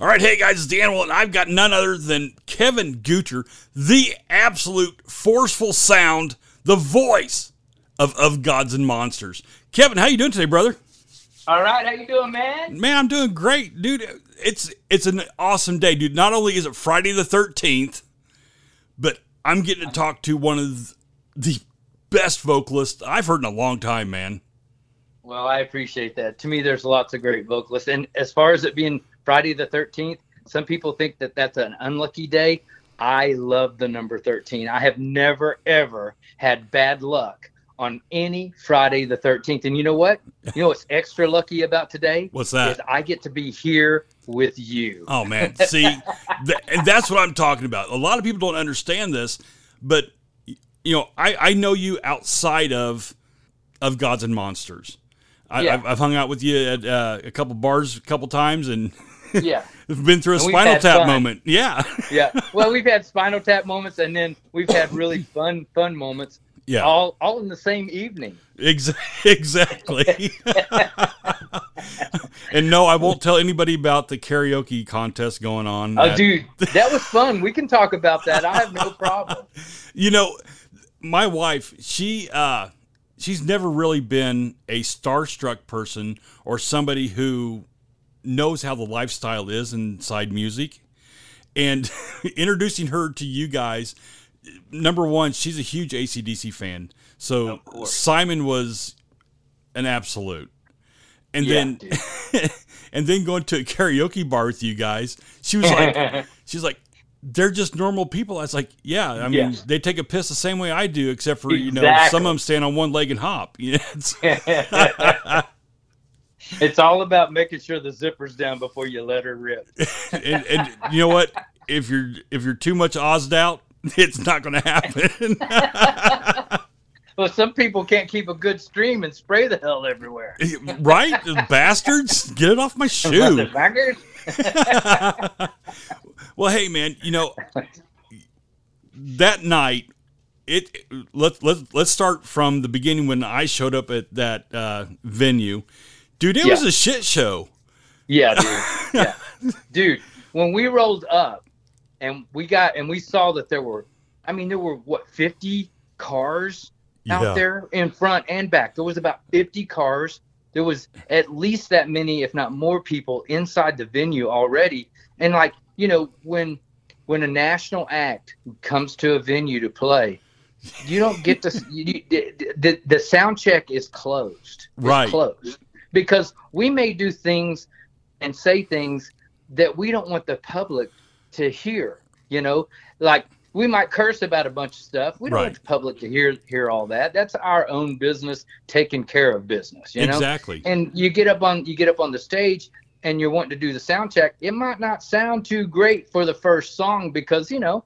All right, hey guys, it's the Animal, and I've got none other than Kevin Goocher, the absolute forceful sound, the voice of, of Gods and Monsters. Kevin, how you doing today, brother? All right, how you doing, man? Man, I'm doing great, dude. It's it's an awesome day, dude. Not only is it Friday the 13th, but I'm getting to talk to one of the best vocalists I've heard in a long time, man. Well, I appreciate that. To me, there's lots of great vocalists, and as far as it being Friday the 13th. Some people think that that's an unlucky day. I love the number 13. I have never, ever had bad luck on any Friday the 13th. And you know what? You know what's extra lucky about today? What's that? Is I get to be here with you. Oh, man. See, th- and that's what I'm talking about. A lot of people don't understand this, but, you know, I, I know you outside of of Gods and Monsters. I, Yeah. I've hung out with you at uh, a couple bars a couple times and Yeah. They've been through a spinal tap fun. moment. Yeah. Yeah. Well, we've had spinal tap moments and then we've had really fun, fun moments. Yeah. All all in the same evening. Ex- exactly. and no, I won't tell anybody about the karaoke contest going on. Oh, dude, that was fun. We can talk about that. I have no problem. You know, my wife, she uh she's never really been a starstruck person or somebody who knows how the lifestyle is inside music. And introducing her to you guys, number one, she's a huge ACDC fan. So Simon was an absolute. And Yeah, then and then going to a karaoke bar with you guys, she was like she's like they're just normal people. I was like, yeah, I mean, Yes. they take a piss the same way I do, except for you know some of them stand on one leg and hop. It's, all about making sure the zipper's down before you let her rip. and, and you know what? If you're if you're too much ozzed out, it's not going to happen. Well, some people can't keep a good stream and spray the hell everywhere. right, bastards, get it off my shoe. Well, hey man, you know that night it let's let's let's start from the beginning when I showed up at that uh, venue. Dude, it was a shit show. Yeah, dude. Yeah. dude, when we rolled up and we got and we saw that there were I mean there were what 50 cars out Yeah. there in front and back. There was about 50 cars. There was at least that many if not more people inside the venue already. And like, you know, when when a national act comes to a venue to play, you don't get to you, the, the the sound check is closed. It's Right. closed because we may do things and say things that we don't want the public to hear. You know, like we might curse about a bunch of stuff. We don't Right. want the public to hear hear all that. That's our own business, taking care of business. You know, exactly. and you get up on you get up on the stage and you're wanting to do the sound check. It might not sound too great for the first song because you know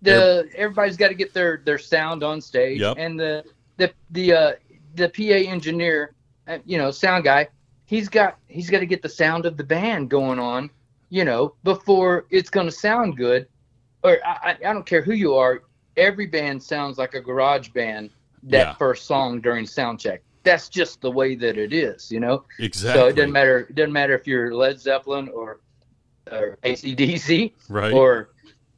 the everybody's got to get their their sound on stage Yep. and the the the uh, the PA engineer, Uh, you know, sound guy, he's got he's got to get the sound of the band going on, you know, before it's going to sound good. Or I, I I don't care who you are, every band sounds like a garage band that Yeah. first song during sound check. That's just the way that it is, you know. Exactly. So it doesn't matter. It doesn't matter if you're Led Zeppelin or or ACDC Right. or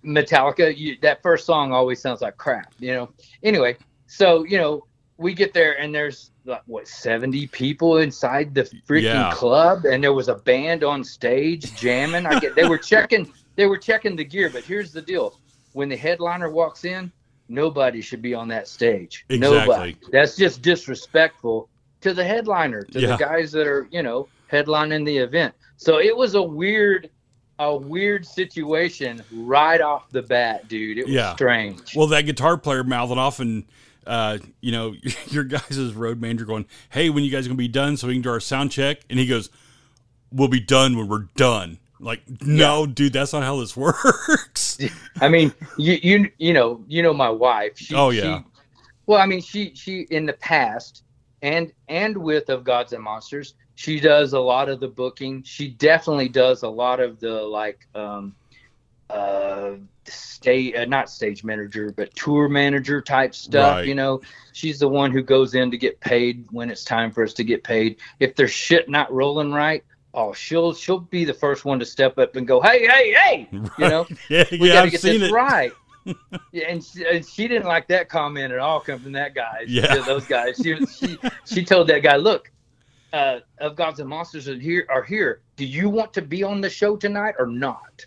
Metallica. You, that first song always sounds like crap, you know. Anyway, so you know we get there and there's like what 70 people inside the freaking Yeah. club and there was a band on stage jamming. I get they were checking they were checking the gear, but here's the deal: when the headliner walks in, nobody should be on that stage. Exactly. Nobody. That's just disrespectful to the headliner, to Yeah. the guys that are you know headlining the event. So it was a weird a weird situation right off the bat, dude. It was Yeah. strange. Well, that guitar player mouthing off and uh, you know, your guys' road manager going, "Hey, when you guys gonna be done so we can do our sound check?" And he goes, "We'll be done when we're done." Like, no, dude, that's not how this works. I mean, you you you know you know my wife. She, Oh, yeah. She, well, I mean, she she in the past and and with of Gods and Monsters, she does a lot of the booking. She definitely does a lot of the like um uh stage uh, not stage manager but tour manager type stuff Right. you know she's the one who goes in to get paid when it's time for us to get paid if there's shit not rolling right oh she'll she'll be the first one to step up and go hey hey hey you know yeah, we yeah, got to I've get this it. right. yeah, and she, and she didn't like that comment at all. Come from that guy. Yeah. those guys. She, she she told that guy, look, uh, of gods and monsters are here. Are here. Do you want to be on the show tonight or not?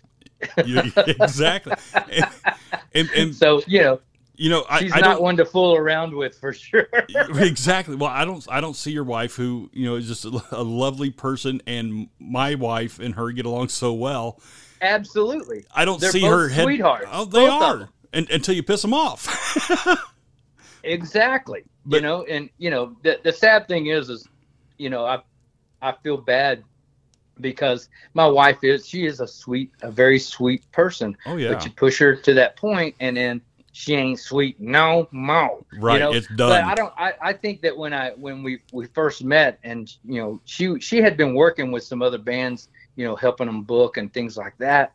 You- exactly. And, and, and so you know, you know, I, she's I not one to fool around with for sure. exactly. Well, I don't. I don't see your wife, who you know is just a, a lovely person, and my wife and her get along so well. Absolutely. I don't They're see her head. sweethearts, Oh, they are, and, until you piss them off. Exactly. But- you know, and you know, the the sad thing is, is you know, I I feel bad because my wife is she is a sweet, a very sweet person. oh yeah, But you push her to that point, and then she ain't sweet no more. right. You know? it's But done. I don't. I, I think that when I when we we first met, and you know, she she had been working with some other bands, you know, helping them book and things like that.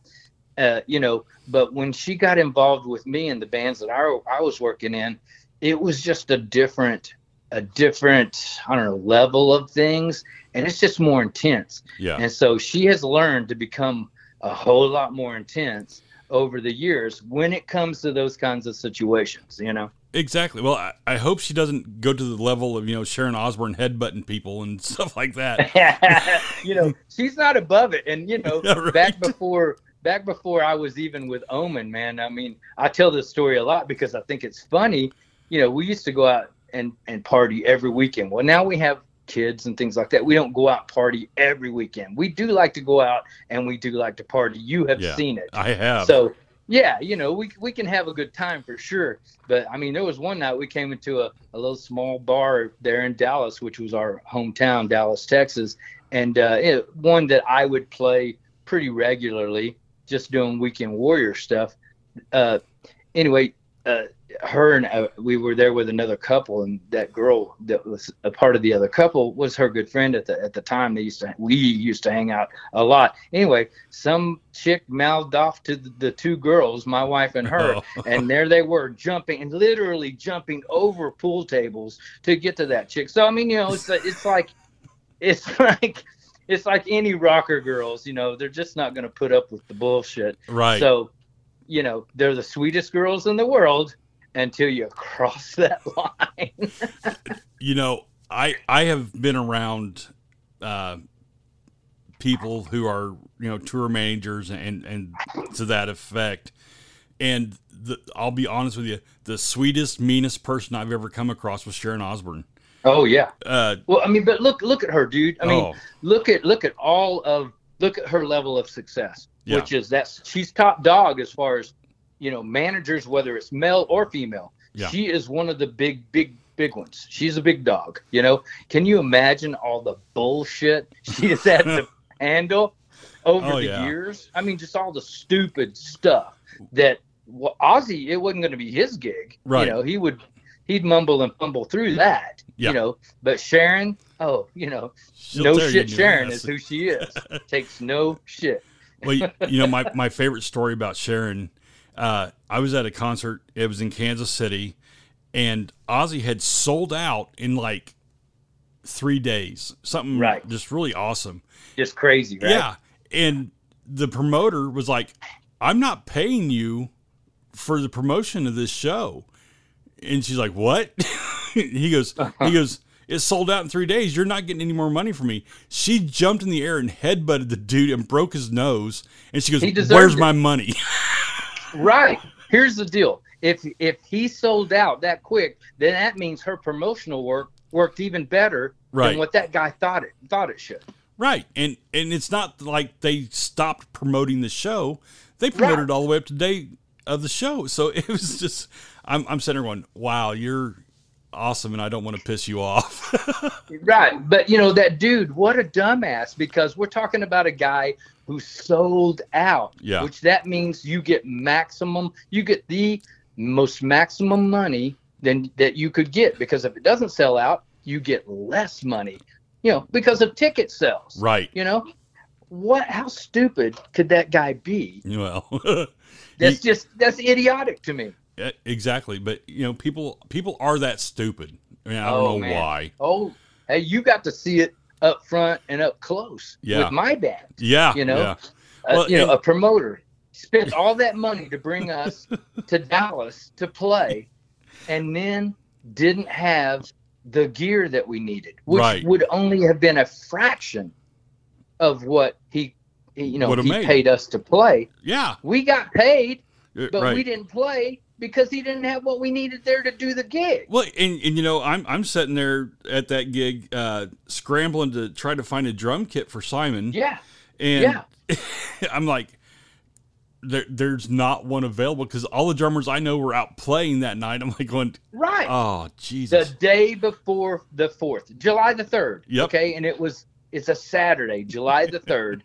Uh, you know, but when she got involved with me and the bands that I I was working in, it was just a different a different I don't know level of things, and it's just more intense. yeah, And so she has learned to become a whole lot more intense over the years when it comes to those kinds of situations, you know? exactly. Well, I, I hope she doesn't go to the level of you know Sharon Osbourne headbutting people and stuff like that. you know, she's not above it. And, you know, Yeah, right. back before back before I was even with Omen, man, I mean, I tell this story a lot because I think it's funny. You know, we used to go out and, and party every weekend. Well, now we have kids and things like that. We don't go out party every weekend. We do like to go out and we do like to party. You have Yeah. seen it. I have. So yeah, you know, we we can have a good time for sure. But I mean, there was one night we came into a, a little small bar there in Dallas, which was our hometown, Dallas, Texas, and uh, it, one that I would play pretty regularly, just doing weekend warrior stuff. Uh, anyway, uh, her and uh, we were there with another couple, and that girl that was a part of the other couple was her good friend at the at the time. They used to we used to hang out a lot. Anyway, some chick mouthed off to the, the two girls, my wife and her, Oh. and there they were jumping and literally jumping over pool tables to get to that chick. So I mean, you know, it's it's like it's like it's like any rocker girls, you know, they're just not going to put up with the bullshit. right. So, you know, they're the sweetest girls in the world until you cross that line. you know, I I have been around uh, people who are you know tour managers and and to that effect, and the, I'll be honest with you, the sweetest, meanest person I've ever come across was Sharon Osbourne. oh yeah. Uh, Well, I mean, but look look at her, dude. I mean, oh, look at look at all of look at her level of success, Yeah. which is that she's top dog as far as you know managers, whether it's male or female. Yeah. She is one of the big big big ones. She's a big dog. You know, can you imagine all the bullshit she has had to handle over Oh, the yeah. years? I mean, just all the stupid stuff that well, Ozzy. It wasn't going to be his gig. Right. You know, he would he'd mumble and fumble through that. Yeah. You know, but Sharon, oh, you know, she'll no shit Sharon is who she is. Takes no shit. well, you, you know, my, my favorite story about Sharon, uh, I was at a concert. It was in Kansas City, and Ozzy had sold out in like three days. Something Right. just really awesome. Just crazy, right? Yeah. And the promoter was like, I'm not paying you for the promotion of this show. And she's like, What? he goes, he goes, it sold out in three days. You're not getting any more money from me. She jumped in the air and headbutted the dude and broke his nose. And she goes, Where's it." my money? Right. Here's the deal. If if he sold out that quick, then that means her promotional work worked even better Right. than what that guy thought it thought it should. right. And and it's not like they stopped promoting the show. They promoted all the way up to day of the show. So it was just I'm I'm sitting there going, Wow, you're awesome, and I don't want to piss you off. right, but you know that dude, what a dumbass! Because we're talking about a guy who sold out. Yeah. Which that means you get maximum, you get the most maximum money than that you could get. Because if it doesn't sell out, you get less money. You know, because of ticket sales. right. You know, what? How stupid could that guy be? Well, That's just that's idiotic to me. Yeah, exactly. But you know, people people are that stupid. I mean, I don't Oh, know man. why. Oh, hey, you got to see it up front and up close Yeah. with my dad. Yeah, You know? yeah. Uh, Well, you know, a promoter spent all that money to bring us to Dallas to play, and then didn't have the gear that we needed, which Right. would only have been a fraction of what he, he you know, Would've he made. paid us to play. yeah. We got paid, uh, but right. we didn't play because he didn't have what we needed there to do the gig. Well, and, and you know, I'm I'm sitting there at that gig, uh, scrambling to try to find a drum kit for Simon, Yeah, and I'm like, there, there's not one available because all the drummers I know were out playing that night. I'm like going, right. oh Jesus! the day before the fourth, July the third. Yep. Okay, and it was it's a Saturday, July the third,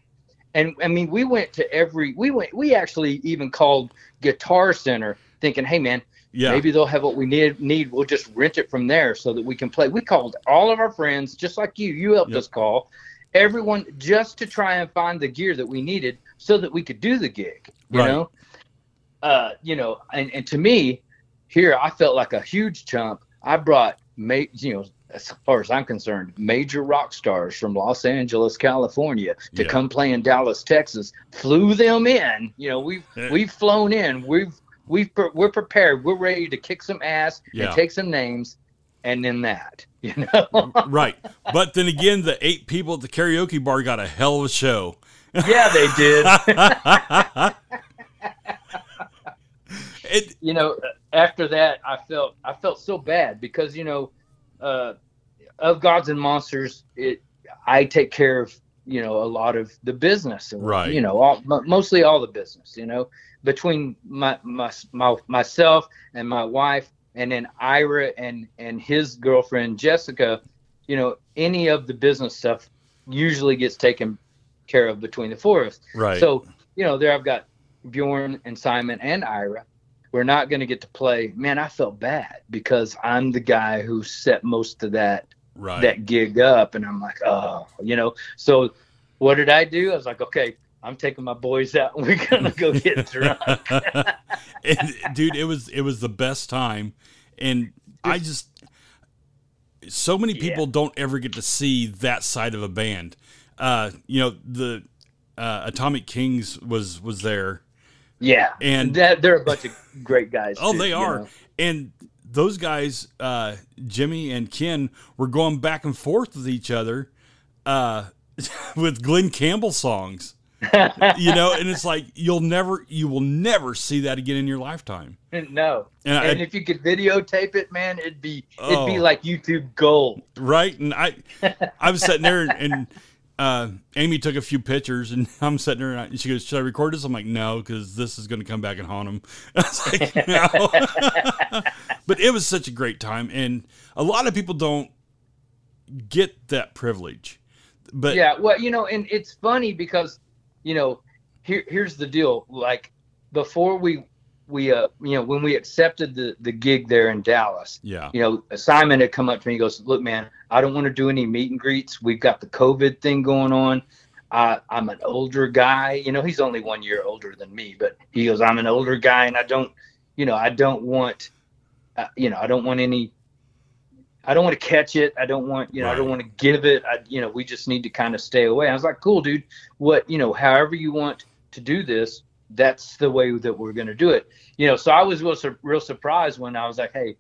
and I mean we went to every we went we actually even called Guitar Center thinking, hey man, yeah, maybe they'll have what we need. Need we'll just rent it from there so that we can play. We called all of our friends, just like you. You helped Yep. us call everyone just to try and find the gear that we needed so that we could do the gig. You Right. know, uh, you know, and, and to me, here I felt like a huge chump. I brought, ma- you know, as far as I'm concerned, major rock stars from Los Angeles, California, to Yeah. come play in Dallas, Texas. Flew them in. You know, we've Yeah. we've flown in. We've we've pre- we're prepared. We're ready to kick some ass Yeah. and take some names, and then that. You know. right. But then again, the eight people at the karaoke bar got a hell of a show. yeah, they did. it, you know, after that, I felt I felt so bad because you know, uh, of Gods and Monsters, it I take care of you know a lot of the business, Right. You know, all, mo- mostly all the business. You know, between my, my my myself and my wife, and then Ira and and his girlfriend Jessica, you know, any of the business stuff usually gets taken care of between the four of us. right. So, you know, there I've got Bjorn and Simon and Ira. We're not going to get to play. Man, I felt bad because I'm the guy who set most of that right. that gig up, and I'm like, oh, you know. So, what did I do? I was like, okay, I'm taking my boys out. and We're gonna go get drunk. And, dude, it was it was the best time, and I just so many Yeah. people don't ever get to see that side of a band. Uh, you know, the uh, Atomic Kings was was there, yeah, and that they're a bunch of great guys. Oh, too, they you are. know. And those guys, uh, Jimmy and Ken, were going back and forth with each other uh, with Glen Campbell songs. You know, and it's like you'll never, you will never see that again in your lifetime. no, And I, and if you could videotape it, man, it'd be it'd be Oh. like YouTube gold. right? And I, I was sitting there, and, and uh, Amy took a few pictures, and I'm sitting there, and she goes, "Should I record this?" I'm like, "No, because this is going to come back and haunt him." Like, "No," but it was such a great time, and a lot of people don't get that privilege. But yeah well you know and it's funny because you know here here's the deal like before we we uh you know when we accepted the the gig there in dallas yeah, you know simon had come up to me and goes look man i don't want to do any meet and greets we've got the covid thing going on I, i'm an older guy you know he's only one year older than me but he goes i'm an older guy and i don't you know i don't want uh, you know i don't want any I don't want to catch it. I don't want, you know, I don't want to give it. I, you know, we just need to kind of stay away. I was like, cool, dude. What, you know, however you want to do this, that's the way that we're going to do it. You know, so I was real, real surprised when I was like, hey,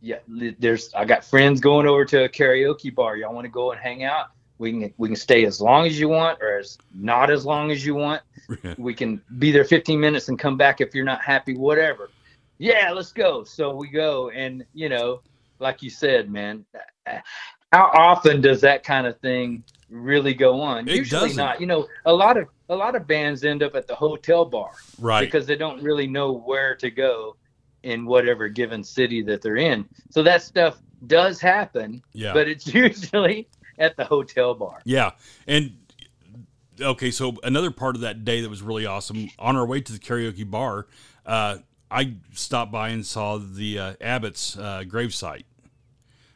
yeah, there's, I got friends going over to a karaoke bar. Y'all want to go and hang out? We can, we can stay as long as you want or as not as long as you want. We can be there 15 minutes and come back if you're not happy, whatever. Yeah, let's go. So we go. And, you know, like you said, man, how often does that kind of thing really go on? It Usually doesn't. not. You know, a lot of a lot of bands end up at the hotel bar right. because they don't really know where to go in whatever given city that they're in. So that stuff does happen, Yeah. but it's usually at the hotel bar. Yeah, and okay, so another part of that day that was really awesome. On our way to the karaoke bar, uh, I stopped by and saw the uh, Abbott's uh, gravesite.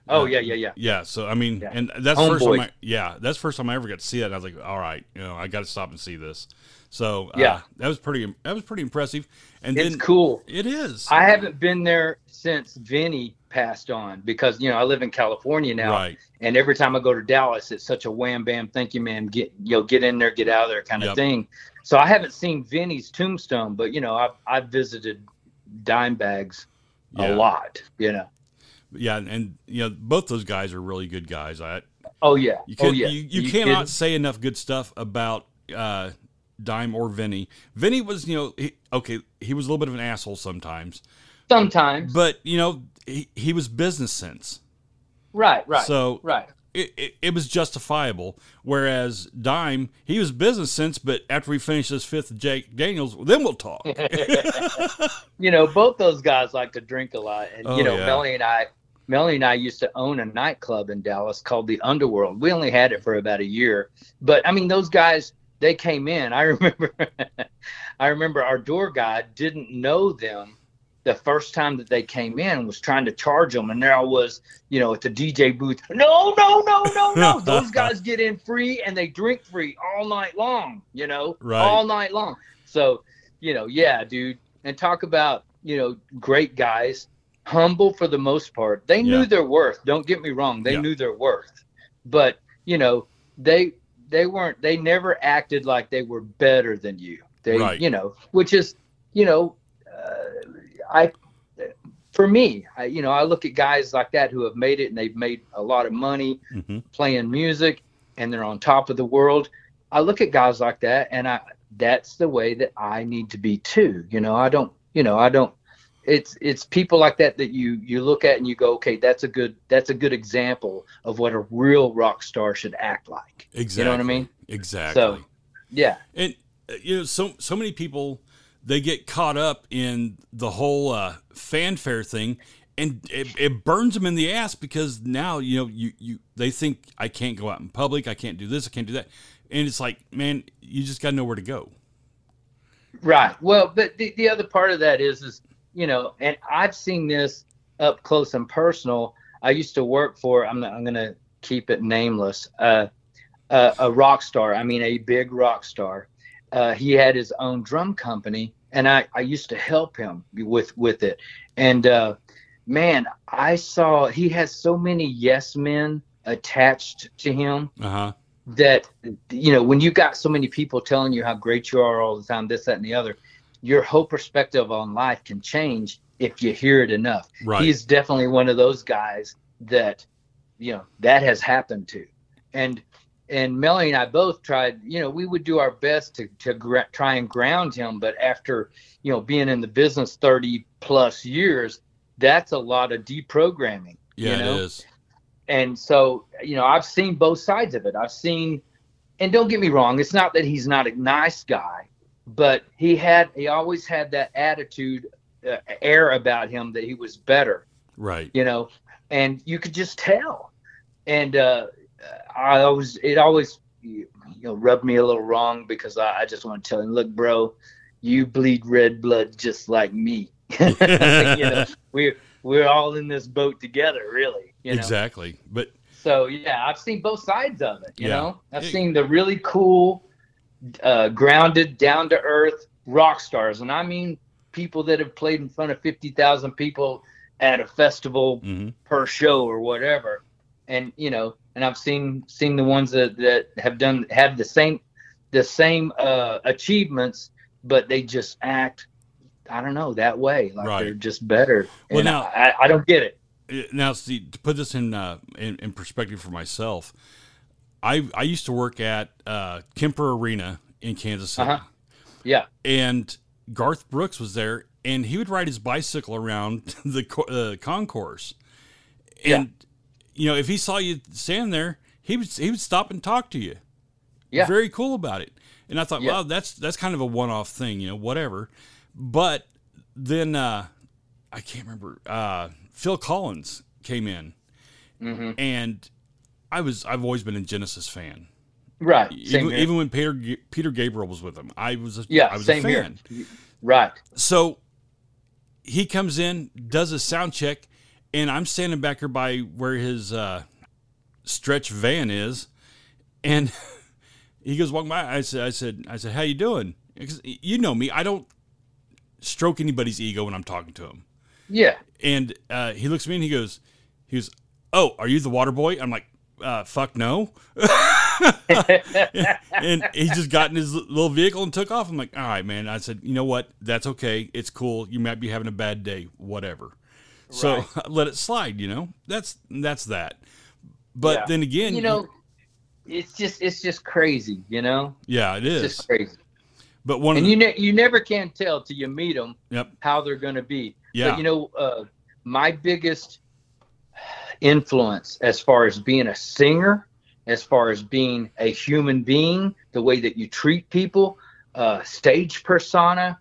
Oh yeah, yeah, yeah. Yeah, so I mean, Yeah. and that's the first time. I, yeah, that's first time I ever got to see that. And I was like, all right, you know, I got to stop and see this. So uh, Yeah. that was pretty. That was pretty impressive. And It's then cool. it is I haven't been there since Vinnie passed on because you know I live in California now, right. and every time I go to Dallas, it's such a wham bam, thank you, ma'am, get you know get in there, get out of there kind of Yep. thing. So I haven't seen Vinnie's tombstone, but you know I've I've visited Dimebag's Yeah. a lot. You know. Yeah, and, and you know, both those guys are really good guys. I Oh yeah. You, oh yeah. you, you, You cannot kidding? say enough good stuff about uh, Dime or Vinnie. Vinnie was, you know, he, okay, he was a little bit of an asshole sometimes, Sometimes. but you know, he, he was business sense, right. Right. so right. it, it, it was justifiable. Whereas Dime, he was business sense, but after we finish this fifth Jack Daniels, then we'll talk. you know, both those guys like to drink a lot, and Oh, you know, yeah. Melanie and I, Melanie and I used to own a nightclub in Dallas called the Underworld. We only had it for about a year, but I mean, those guys they came in. I remember, I remember our door guy didn't know them the first time that they came in was trying to charge them, and there I was, you know, at the DJ booth. No, no, no, no, no. those guys get in free and they drink free all night long. You know, Right. all night long. So, you know, yeah, dude. And talk about, you know, great guys, humble for the most part. They knew their worth. Don't get me wrong. They Yeah. knew their worth. But, you know, they they weren't they never acted like they were better than you. They, Right. you know, which is, you know, uh, I for me, I, you know, I look at guys like that who have made it and they've made a lot of money hmm playing music and they're on top of the world. I look at guys like that and I that's the way that I need to be too. You know, I don't, you know, I don't it's it's people like that that you you look at and you go, okay, that's a good that's a good example of what a real rock star should act like. Exactly. You know what I mean? Exactly. So, yeah. and uh, you know so so many people they get caught up in the whole uh, fanfare thing and it, it burns them in the ass because now you know you you they think i can't go out in public i can't do this i can't do that and it's like man you just got to know where to go Right. Well, but the, the other part of that is, is, you know, and I've seen this up close and personal. I used to work for, I'm, I'm going to keep it nameless, uh, uh, a rock star. I mean, a big rock star. Uh, he had his own drum company and I, I used to help him with, with it. And, uh, man, I saw he has so many yes men attached to him uh-huh that you know when you got so many people telling you how great you are all the time this that and the other your whole perspective on life can change if you hear it enough. Right. He's definitely one of those guys that you know that has happened to. And and melanie and i both tried you know we would do our best to to gra- try and ground him but after you know being in the business 30 plus years that's a lot of deprogramming yeah you know? it is. And so you know i've seen both sides of it. I've seen and don't get me wrong it's not that he's not a nice guy but he had he always had that attitude uh, air about him that he was better. Right. You know and you could just tell. And uh i always it always you know rubbed me a little wrong because i, I just want to tell him look bro you bleed red blood just like me. You know we're we're all in this boat together really you know? Exactly but so yeah, I've seen both sides of it. You Yeah. know, I've It- seen the really cool, uh, grounded, down to earth rock stars, and I mean people that have played in front of fifty thousand people at a festival mhm, per show or whatever. And you know, and I've seen seen the ones that that have done have the same the same uh, achievements, but they just act. I don't know that way, like Right. they're just better. Well, and now- I, I don't get it. Now see to put this in uh, in, in perspective for myself i i used to work at uh, kemper arena in kansas city Uh-huh. Yeah, and Garth Brooks was there, and he would ride his bicycle around the uh, concourse, and you know if he saw you standing there, he would he would stop and talk to you. Yeah. very cool about it. And I thought, Yeah. wow, that's that's kind of a one off thing, you know, whatever. But then uh, I can't remember. Uh, Phil Collins came in, hmm and I was I've always been a Genesis fan. Right. Same Even, here. even when Peter Peter Gabriel was with them, I was a, yeah. I was Same a here. fan. Right. So he comes in, does a sound check, and I'm standing back here by where his uh, stretch van is, and he goes walking by. I said, I said, I said, how you doing? Because you know me, I don't stroke anybody's ego when I'm talking to him. Yeah. And uh, he looks at me and he goes, he goes, oh, are you the water boy? I'm like, uh, fuck no. and he just got in his little vehicle and took off. I'm like, all right, man. I said, you know what? That's okay. It's cool. You might be having a bad day, whatever. So let it slide. You know, that's that's that. But Yeah. then again, you know, it's just it's just crazy. You know, yeah, it it's is. just crazy. But one, And of you ne- you never can tell till you meet them yep, how they're going to be. yeah, But you know, uh, my biggest influence as far as being a singer, as far as being a human being, the way that you treat people, uh, stage persona,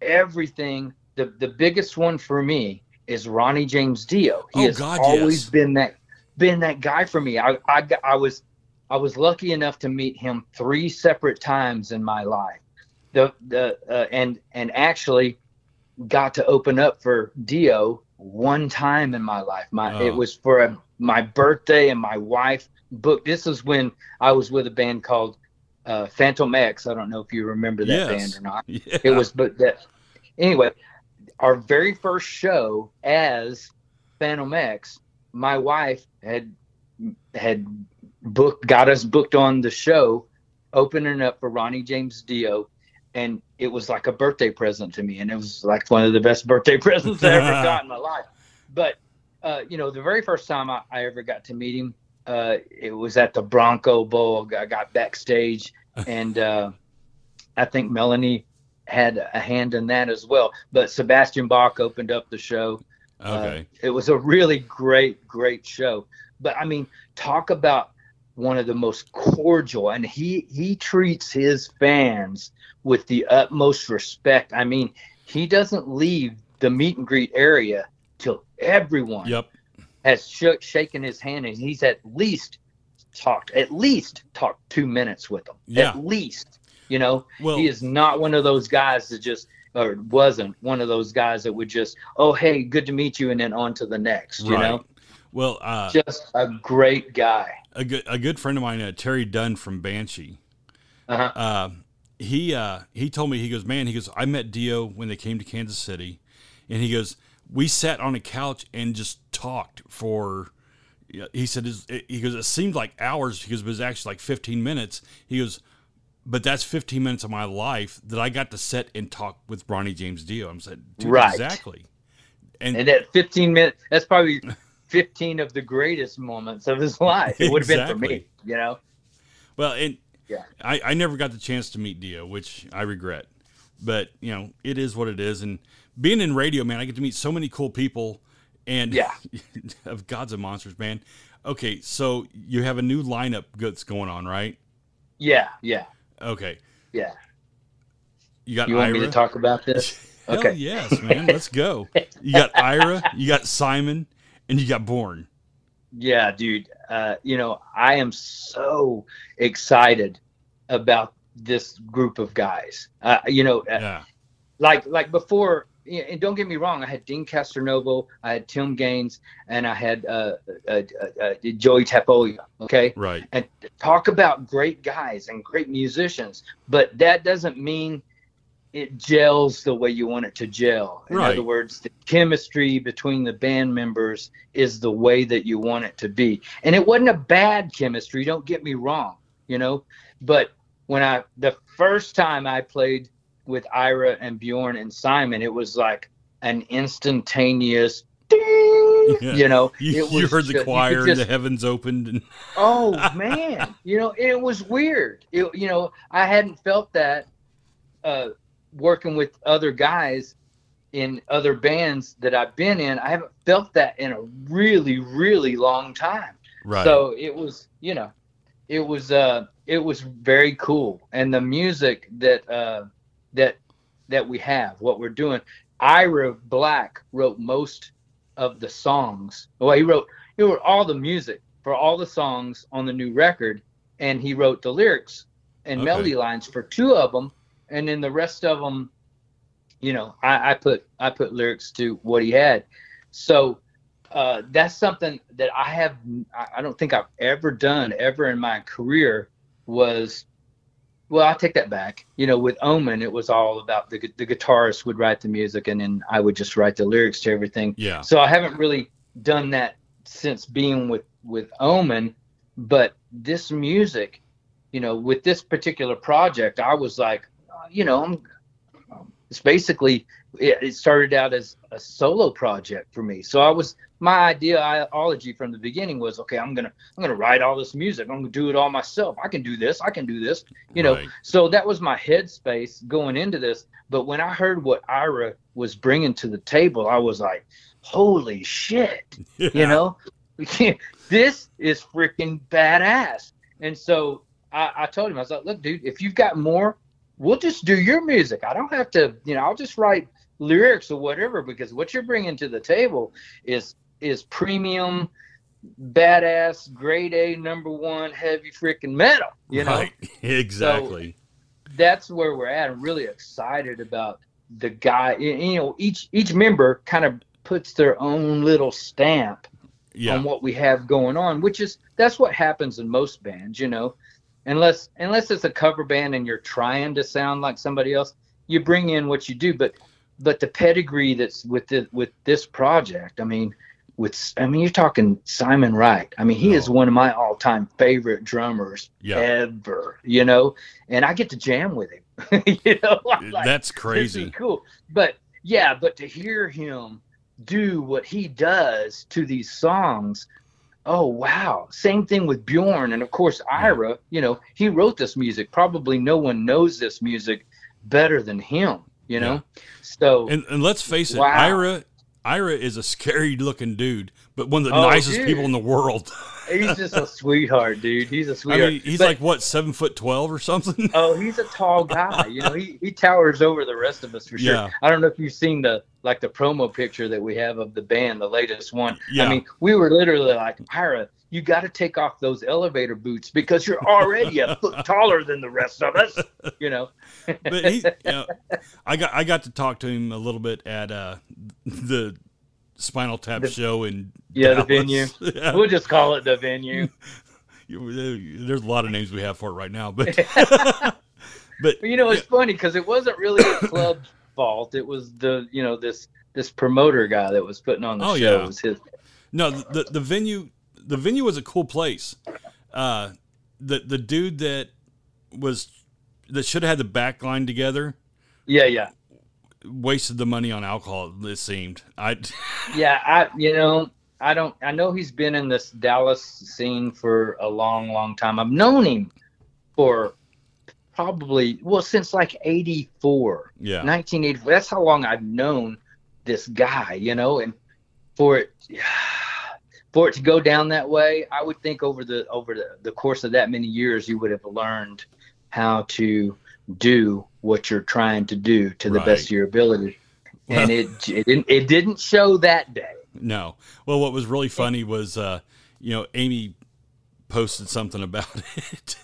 everything. The the biggest one for me is Ronnie James Dio. He Oh, has God, always yes. been that been that guy for me. I, I I was I was lucky enough to meet him three separate times in my life. The the uh, and and actually got to open up for Dio one time in my life. My Oh. it was for a, my birthday and my wife booked. This was when I was with a band called uh, Phantom X. I don't know if you remember that Yes. band or not. yeah. It was but that anyway. Our very first show as Phantom X, my wife had had booked got us booked on the show, opening up for Ronnie James Dio, and it was like a birthday present to me, and it was like one of the best birthday presents I ever got in my life. But uh, you know, the very first time I, I ever got to meet him, uh, it was at the Bronco Bowl. I got backstage, and uh, I think Melanie had a hand in that as well. But Sebastian Bach opened up the show. okay. Uh, it was a really great, great show. But I mean, talk about one of the most cordial, and he he treats his fans with the utmost respect. I mean, he doesn't leave the meet and greet area till everyone Yep. has shook, shaken his hand, and he's at least talked at least talked two minutes with them. Yeah. At least, you know, Well, he is not one of those guys that just or wasn't one of those guys that would just oh hey good to meet you and then on to the next you know Well, uh, just a great guy a good a good friend of mine, uh, Terry Dunn from Banshee. uh-huh. uh, he uh, he told me he goes, man, he goes, I met Dio when they came to Kansas City, and he goes, we sat on a couch and just talked for. He said, his- he goes, it seemed like hours because it was actually like 15 minutes. He goes, but that's 15 minutes of my life that I got to sit and talk with Ronnie James Dio. I'm saying, Right. exactly. And, and at 15 minutes that's probably 15 of the greatest moments of his life it would have been for me you know Well, and Yeah. I, I never got the chance to meet Dio, which I regret. But you know, it is what it is. And being in radio, man, I get to meet so many cool people, and Yeah. of gods and monsters, man. Okay, so you have a new lineup that's going on, right? yeah yeah Okay, yeah you got you want Ira. me to talk about this Hell Okay. yes, man. Let's go. You got Ira, you got Simon, and you got Bjorn. Yeah, dude. Uh, you know, I am so excited about this group of guys. Uh, you know, uh, Yeah, like like before. And don't get me wrong, I had Deen Castronovo, I had Tim Gaines, and I had uh, uh, uh, uh, Joey Tafolla. Okay, right. and talk about great guys and great musicians, but that doesn't mean it gels the way you want it to gel. In Right. other words, the chemistry between the band members is the way that you want it to be. And it wasn't a bad chemistry, don't get me wrong, you know, but when I the first time I played with Ira and Bjorn and Simon, it was like an instantaneous ding, Yeah. you know. You, you heard the choir, just- the heavens opened, and Oh man, you know it was weird. It, you know I hadn't felt that uh, working with other guys in other bands that I've been in. I haven't felt that in a really, really long time. right. So it was, you know, it was uh, it was very cool, and the music that uh, that that we have, what we're doing. Ira Black wrote most of the songs. Well, he wrote he wrote all the music for all the songs on the new record, and he wrote the lyrics and Okay. melody lines for two of them, and then the rest of them, you know, I, I put I put lyrics to what he had. So uh, that's something that I have I don't think I've ever done ever in my career was well i take that back you know with omen it was all about the, the guitarist would write the music and then i would just write the lyrics to everything Yeah. so i haven't really done that since being with with omen but this music you know with this particular project i was like you know i'm it's basically it, started out as a solo project for me. So i was my ideology from the beginning was okay i'm gonna i'm gonna write all this music. I'm gonna do it all myself. I can do this. I can do this you know. Right. so that was my headspace going into this. But when i heard what ira was bringing to the table i was like holy shit you know? This is freaking badass. And so I, I told him i was like look dude if you've got more we'll just do your music i don't have to you know i'll just write lyrics or whatever because what you're bringing to the table is is premium badass grade a number one heavy freaking metal you know Right. Exactly. that's where we're at. I'm really excited about the guy. You know, each each member kind of puts their own little stamp yeah. on what we have going on, which is that's what happens in most bands. You know, unless unless it's a cover band and you're trying to sound like somebody else, you bring in what you do. But but the pedigree that's with the, with this project, I mean. With, I mean, you're talking Simon Wright. I mean, he is one of my all-time favorite drummers Yeah. ever. You know, and I get to jam with him. you know, like, That's crazy. cool. But yeah, but to hear him do what he does to these songs, oh wow. Same thing with Bjorn and of course Ira, you know, he wrote this music. Probably no one knows this music better than him, you know? So And, and let's face it, Wow. Ira Ira is a scary looking dude, but one of the Oh, nicest dude. people in the world. he's just a sweetheart, dude. He's a I sweetheart. mean, he's But- like what seven foot twelve or something. Oh, he's a tall guy. You know, he, he towers over the rest of us for sure. Yeah. I don't know if you've seen the like the promo picture that we have of the band, the latest one. Yeah. I mean, we were literally like, Ira, you got to take off those elevator boots because you're already a foot taller than the rest of us. You know. but he, you know, I got I got to talk to him a little bit at uh, the Spinal Tap The- show in Yeah, the venue. Yeah. We'll just call it the venue. There's a lot of names we have for it right now, but but you know, it's funny because it wasn't really the club's fault. It was the you know this this promoter guy that was putting on the Oh, show. yeah. It was his. No, the the venue the venue was a cool place. Uh, the the dude that was that should have had the back line together Yeah, yeah. Wasted the money on alcohol. It seemed. I Yeah, I you know I don't I know he's been in this Dallas scene for a long, long time. I've known him for probably well since like '84, yeah 1984. That's how long I've known this guy, you know, and for it for it to go down that way, I would think over the over the, the course of that many years, you would have learned how to do what you're trying to do to the Right. best of your ability. And it, it didn't it didn't show that day. no. Well, what was really funny was uh, you know Amy posted something about it,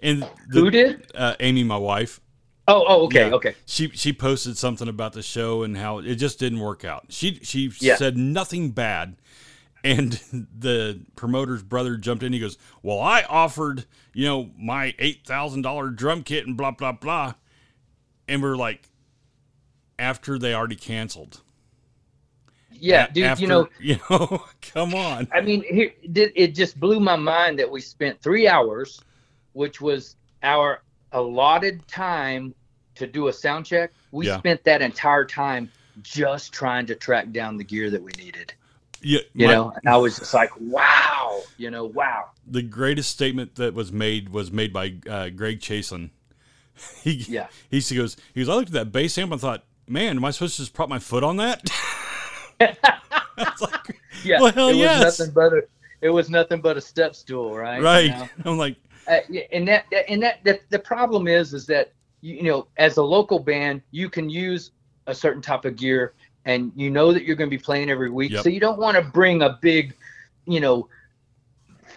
and the, Who did? uh, Amy, my wife. Oh, oh, okay, Yeah. okay. She she posted something about the show and how it just didn't work out. She she Yeah. said nothing bad, and the promoter's brother jumped in. He goes, "Well, I offered you know my eight thousand dollar drum kit and blah blah blah," and we're like, after they already canceled. Yeah, A- dude. after- you know, you know, come on. I mean, here it just blew my mind that we spent three hours, which was our allotted time to do a sound check. We Yeah. spent that entire time just trying to track down the gear that we needed. Yeah, You my- know, and I was just like, wow, you know, wow. the greatest statement that was made was made by uh, Greg Chasen. He Yeah. he goes he goes I looked at that bass amp and thought, man, am I supposed to just prop my foot on that? Like, Yeah. Well, it yes. was nothing but a it was nothing but a step stool, right? You right. know? I'm like, uh, and that, that and that the, the problem is is that you, you know as a local band you can use a certain type of gear and you know that you're going to be playing every week. Yep. So you don't want to bring a big, you know,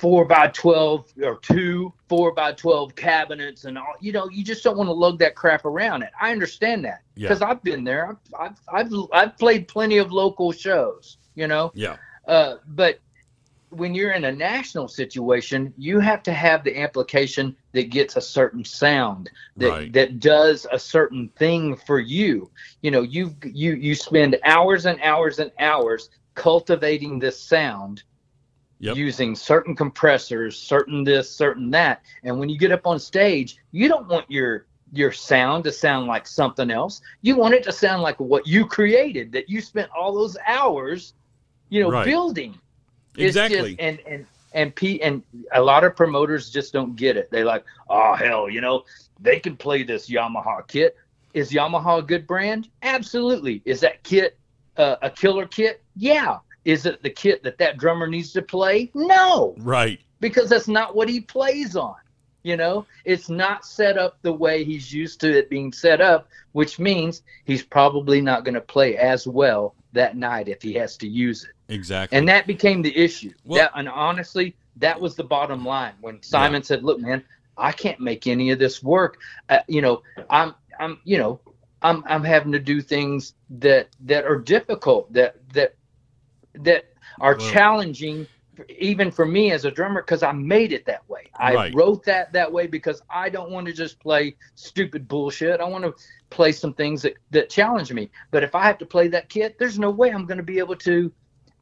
four by 12 or two four by 12 cabinets and all, you know, you just don't want to lug that crap around it. I understand that Yeah. because I've been there. I've, I've, I've, I've played plenty of local shows, you know, Yeah. uh, but when you're in a national situation, you have to have the amplification that gets a certain sound that Right. that does a certain thing for you. You know, you you you spend hours and hours and hours cultivating this sound Yep. using certain compressors, certain this, certain that. And when you get up on stage, you don't want your your sound to sound like something else. You want it to sound like what you created that you spent all those hours, you know, Right. building. It's just- Exactly. and and and P and a lot of promoters just don't get it. They like, oh hell, you know, they can play this Yamaha kit. Is Yamaha a good brand? Absolutely. Is that kit uh, a killer kit? Yeah. Is it the kit that that drummer needs to play? No, right. because that's not what he plays on. You know, it's not set up the way he's used to it being set up, which means he's probably not going to play as well that night if he has to use it Exactly. and that became the issue. Well- that, and honestly, that was the bottom line when Simon said, "Look, man, I can't make any of this work. Uh, you know, I'm, I'm, you know, I'm, I'm having to do things that that are difficult, that that that are Well- challenging." even for me as a drummer because i made it that way i Right. wrote that that way because i don't want to just play stupid bullshit i want to play some things that that challenge me but if i have to play that kit there's no way i'm going to be able to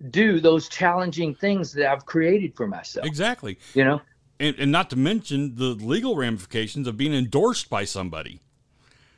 do those challenging things that I've created for myself. exactly. You know? And, and not to mention the legal ramifications of being endorsed by somebody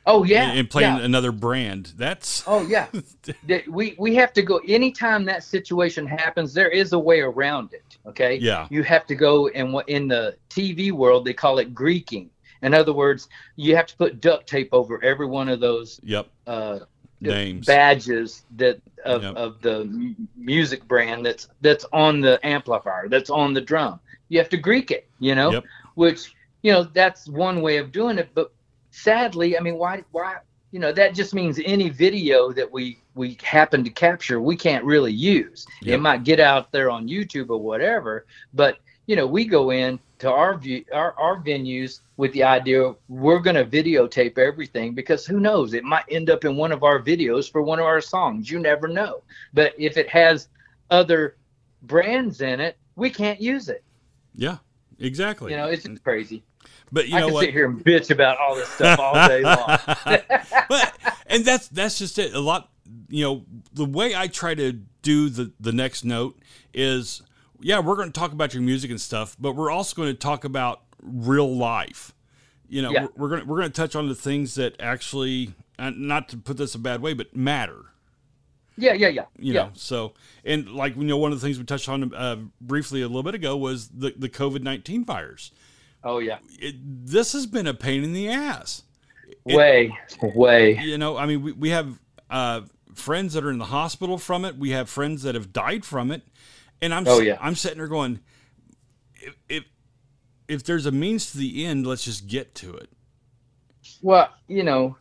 Oh yeah. and, and playing yeah. another brand. That's Oh yeah. We we have to go anytime that situation happens. There is a way around it. Okay. Yeah. You have to go and what in the TV world they call it greeking. In other words, you have to put duct tape over every one of those yep. uh, Names. badges that of, Yep. of the music brand that's that's on the amplifier that's on the drum you have to greek it you know Yep. which you know that's one way of doing it but sadly i mean why why you know that just means any video that we we happen to capture we can't really use Yep. it might get out there on youtube or whatever but you know we go in to our view our, our venues with the idea we're going to videotape everything because who knows it might end up in one of our videos for one of our songs you never know but if it has other brands in it we can't use it Yeah. Exactly. you know it's just crazy but you i know can what? sit here and bitch about all this stuff all day long but and that's that's just it. A lot, you know, the way I try to do the the next note is, yeah, we're going to talk about your music and stuff, but we're also going to talk about real life. You know, Yeah. we're, we're gonna we're gonna touch on the things that actually, uh, not to put this a bad way, but matter. yeah yeah yeah You yeah know, so and like you know, one of the things we touched on uh, briefly a little bit ago was the the COVID nineteen virus. Oh yeah It, this has been a pain in the ass. It- way way you know i mean we, we have uh, friends that are in the hospital from it we have friends that have died from it and i'm Oh, yeah. i'm sitting there going if, if if there's a means to the end let's just get to it Well, you know,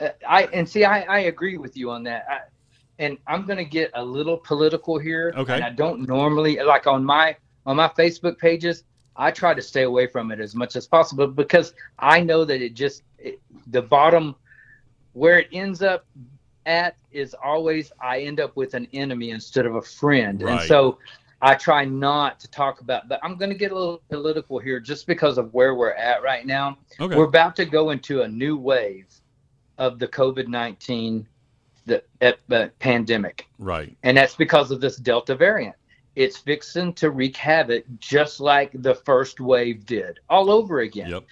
uh, I and see, I, I agree with you on that. I, and I'm going to get a little political here. Okay. And I don't normally like on my on my Facebook pages. I try to stay away from it as much as possible because I know that it just it, the bottom where it ends up at is always I end up with an enemy instead of a friend. And so I try not to talk about but I'm going to get a little political here just because of where we're at right now okay we're about to go into a new wave of the COVID 19 the uh, pandemic. right And that's because of this Delta variant. It's fixing to wreak havoc just like the first wave did all over again. yep.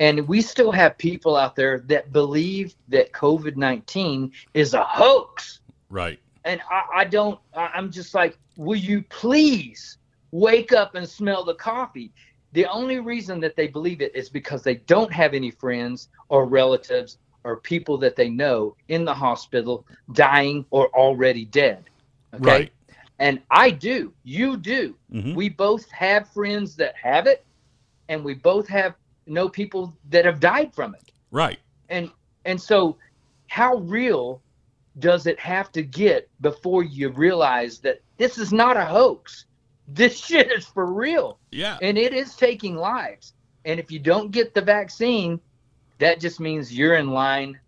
And we still have people out there that believe that COVID 19 is a hoax. Right. And I, I don't I- i'm just like will you please wake up and smell the coffee? The only reason that they believe it is because they don't have any friends or relatives or people that they know in the hospital dying or already dead. Okay? Right and i do you do hmm we both have friends that have it and we both have know people that have died from it right and and so how real does it have to get before you realize that this is not a hoax? This shit is for real. Yeah. And it is taking lives. And if you don't get the vaccine, that just means you're in line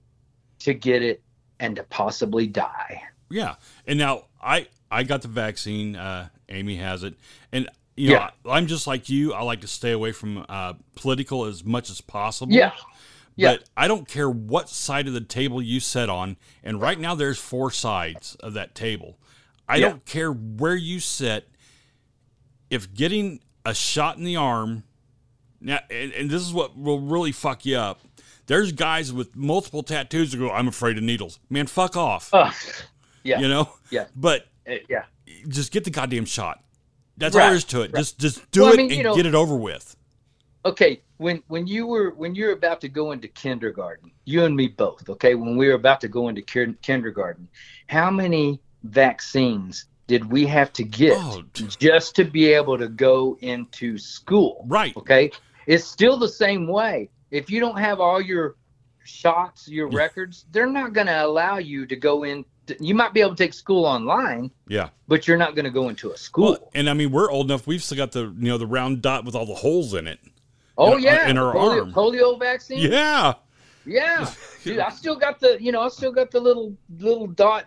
to get it and to possibly die. Yeah. And now I I got the vaccine. Uh, Amy has it, and you know Yeah. I, am just like you. I like to stay away from uh, political as much as possible. Yeah. Yeah. But I don't care what side of the table you sit on. And right now, there's four sides of that table. I Yeah. don't care where you sit. If getting a shot in the arm, now, and, and this is what will really fuck you up. There's guys with multiple tattoos who go, "I'm afraid of needles." Man, fuck off. Ugh. yeah. You know. Yeah. But Uh, yeah. just get the goddamn shot. That's all Right, there is to it. right. Just just do Well, I it mean, and know- get it over with. okay when when you were when you're about to go into kindergarten you and me both okay when we were about to go into kin- kindergarten how many vaccines did we have to get Oh, just to be able to go into school Right. okay it's still the same way if you don't have all your shots your records they're not going to allow you to go in you might be able to take school online Yeah. but you're not going to go into a school Well, and I mean, we're old enough. We've still got the you know the round dot with all the holes in it. oh in- uh, yeah in our polio, arm. polio vaccine Yeah. Yeah, dude, I still got the you know I still got the little little dot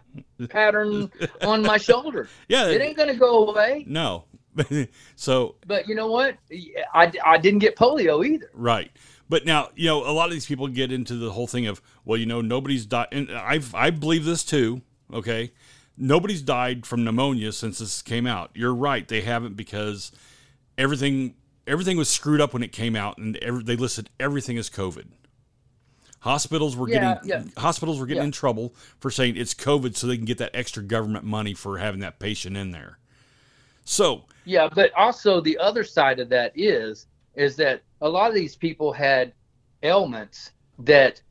pattern on my shoulder. Yeah. It ain't gonna go away. no. so But you know what? I, I didn't get polio either. right. But now you know a lot of these people get into the whole thing of well you know nobody's died and I I believe this too. Okay. Nobody's died from pneumonia since this came out. You're right. They haven't because everything everything was screwed up when it came out, and every, they listed everything as COVID. Hospitals were Yeah, getting yeah. hospitals were getting Yeah. in trouble for saying it's COVID, so they can get that extra government money for having that patient in there. So Yeah, but also the other side of that is is that a lot of these people had ailments that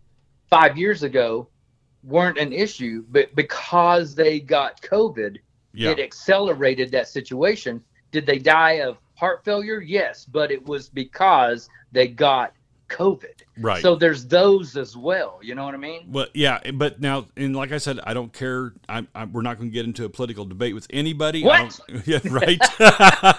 five years ago weren't an issue, but because they got COVID, yeah, it accelerated that situation. Did they die of heart failure? Yes, but it was because they got COVID. Right. So there's those as well. You know what I mean? Well, yeah, but now, and like I said, I don't care. I'm, I'm, we're not going to get into a political debate with anybody. What? yeah, right.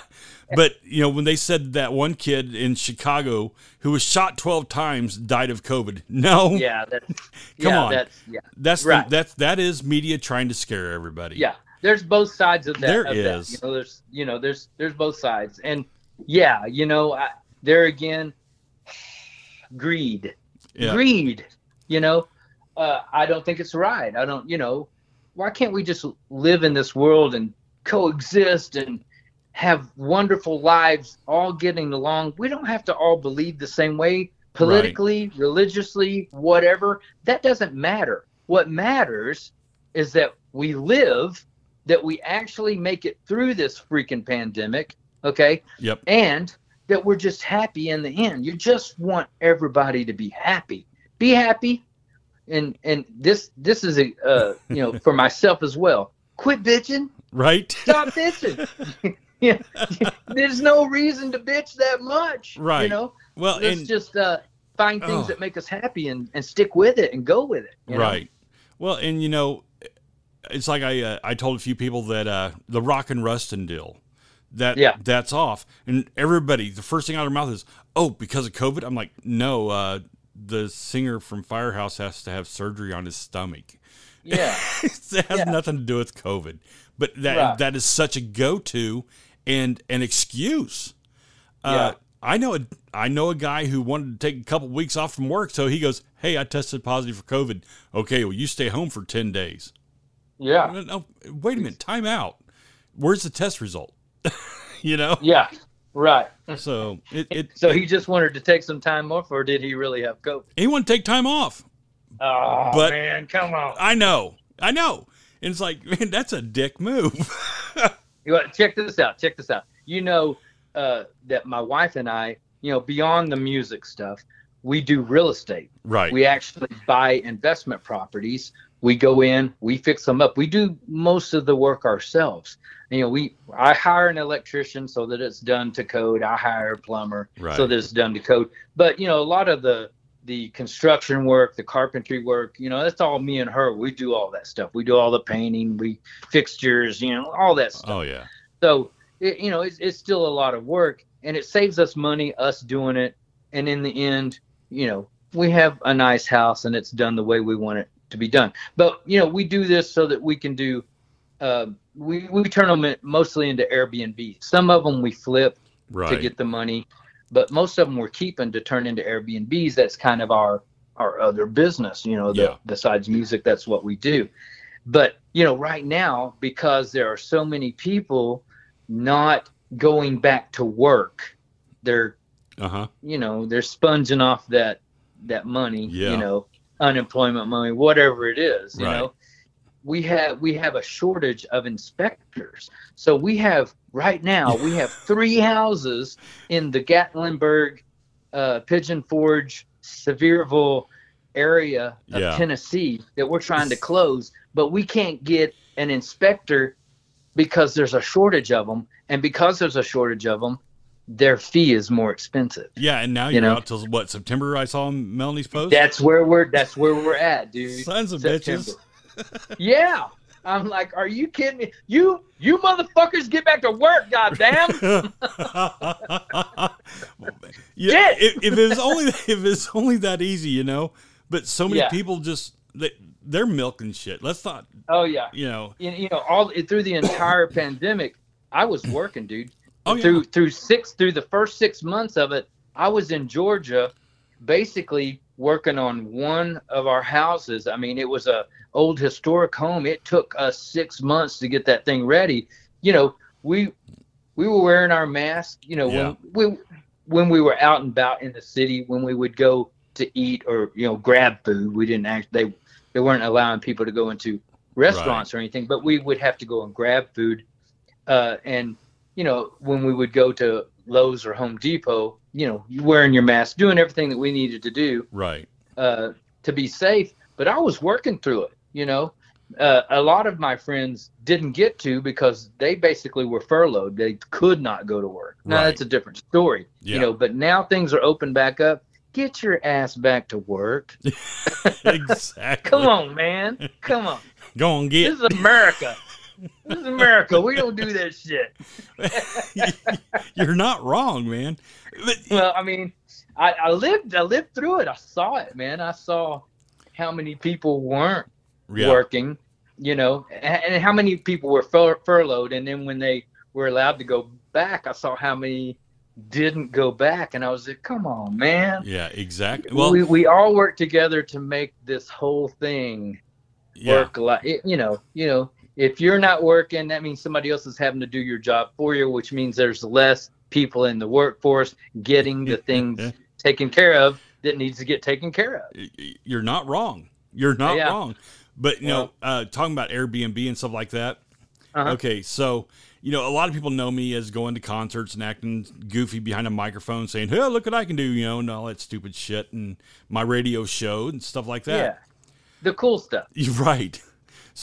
but you know, when they said that one kid in Chicago who was shot 12 times died of COVID, no, Yeah. That, Come yeah, on. That's, yeah. that's Right. the, that's that is media trying to scare everybody. Yeah. There's both sides of that. There of that. is. You know, there's you know there's there's both sides, and yeah, you know, I, there again, greed. Yeah. greed you know? Uh, i don't think it's right. I don't you know why can't we just live in this world and coexist and have wonderful lives all getting along? We don't have to all believe the same way politically religiously whatever. That doesn't matter. What matters is that we live that we actually make it through this freaking pandemic okay? Yep. and that we're just happy in the end. You just want everybody to be happy. Be happy, and and this this is a uh, you know for myself as well. Quit bitching. Right. Stop bitching. yeah, there's no reason to bitch that much. Right. You know, Well, let's and just uh, find things Oh. that make us happy and and stick with it and go with it. you know? right. Well, and you know, it's like I uh, I told a few people that uh, the Rock and Rustin deal that Yeah. that's off, and everybody the first thing out of their mouth is oh because of COVID. I'm like no, uh, the singer from Firehouse has to have surgery on his stomach. Yeah. it has Yeah. nothing to do with COVID, but that Right. that is such a go to and an excuse. Uh, Yeah. I know a I know a guy who wanted to take a couple weeks off from work, so he goes, "Hey, I tested positive for COVID. Okay, well, you stay home for ten days." Yeah. No, no, wait a minute, time out. Where's the test result? you know, Yeah. Right. so it, it So he just wanted to take some time off, or did he really have COVID? he wanted to take time off. Oh But- man, come on. I know, I know, and it's like, man, that's a dick move. You want check this out. Check this out. You know uh, that my wife and I, you know, beyond the music stuff, we do real estate. right. We actually buy investment properties. We go in, we fix them up. We do most of the work ourselves. You know, we I hire an electrician so that it's done to code. I hire a plumber Right. so that it's done to code. But you know, a lot of the the construction work, the carpentry work, you know, that's all me and her. We do all that stuff. We do all the painting, we fixtures, you know, all that stuff. Oh yeah. So, it, you know, it's, it's still a lot of work and it saves us money, us doing it. And in the end, you know, we have a nice house and it's done the way we want it to be done. But, you know, we do this so that we can do, uh, we, we turn them mostly into Airbnb. Some of them we flip Right. to get the money, but most of them we're keeping to turn into Airbnbs. That's kind of our our other business, you know. The, Yeah. Besides music, that's what we do. But you know, right now, because there are so many people not going back to work, they're uh huh. you know they're sponging off that that money. Yeah. You know, unemployment money, whatever it is. You Right. know, we have we have a shortage of inspectors. So we have right now we have three houses in the Gatlinburg, uh, Pigeon Forge, Sevierville area of Yeah. Tennessee that we're trying to close, but we can't get an inspector because there's a shortage of them, and because there's a shortage of them, their fee is more expensive. Yeah, and now You you're know? out till what September? I saw Melanie's post. That's where we're that's where we're at, dude. Sons of September. bitches. Yeah. I'm like, are you kidding me? You you motherfuckers get back to work, goddamn. yeah, if, if it's only if it's only that easy, you know. But so many Yeah. people just they, they're milking shit. Let's not, oh yeah. you know. You, you know, all through the entire pandemic, I was working, dude. Oh yeah, through through six through the first six months of it, I was in Georgia, basically working on one of our houses. I mean, it was a old historic home. It took us six months to get that thing ready. You know, we we were wearing our mask. You know, Yeah. when we when we were out and about in the city, when we would go to eat or you know grab food, we didn't act. They they weren't allowing people to go into restaurants or anything, but we would have to go and grab food. Uh, and you know, when we would go to Lowe's or Home Depot, you know, you wearing your mask, doing everything that we needed to do right. uh, to be safe. But I was working through it. You know, uh, a lot of my friends didn't get to because they basically were furloughed. They could not go to work. Now Right. that's a different story. Yeah. You know, but now things are open back up. Get your ass back to work. exactly. Come on, man. Come on. go on, get. This is America. This is America. We don't do that shit. You're not wrong, man. But Well, I mean, I, I lived I lived through it. I saw it, man. I saw how many people weren't yeah, working, you know, and, how many people were fur- furloughed. And then when they were allowed to go back, I saw how many didn't go back, and I was like, "Come on, man." yeah, exactly. Well, we we all work together to make this whole thing yeah, work. Like you know, you know, if you're not working, that means somebody else is having to do your job for you, which means there's less people in the workforce getting the things taken care of that needs to get taken care of. you're not wrong. You're not Yeah. wrong. But you know, uh, talking about Airbnb and stuff like that. Uh-huh. Okay, so you know, a lot of people know me as going to concerts and acting goofy behind a microphone, saying, "Hey, look what I can do," you know, and all that stupid shit, and my radio show and stuff like that. Yeah, the cool stuff, You're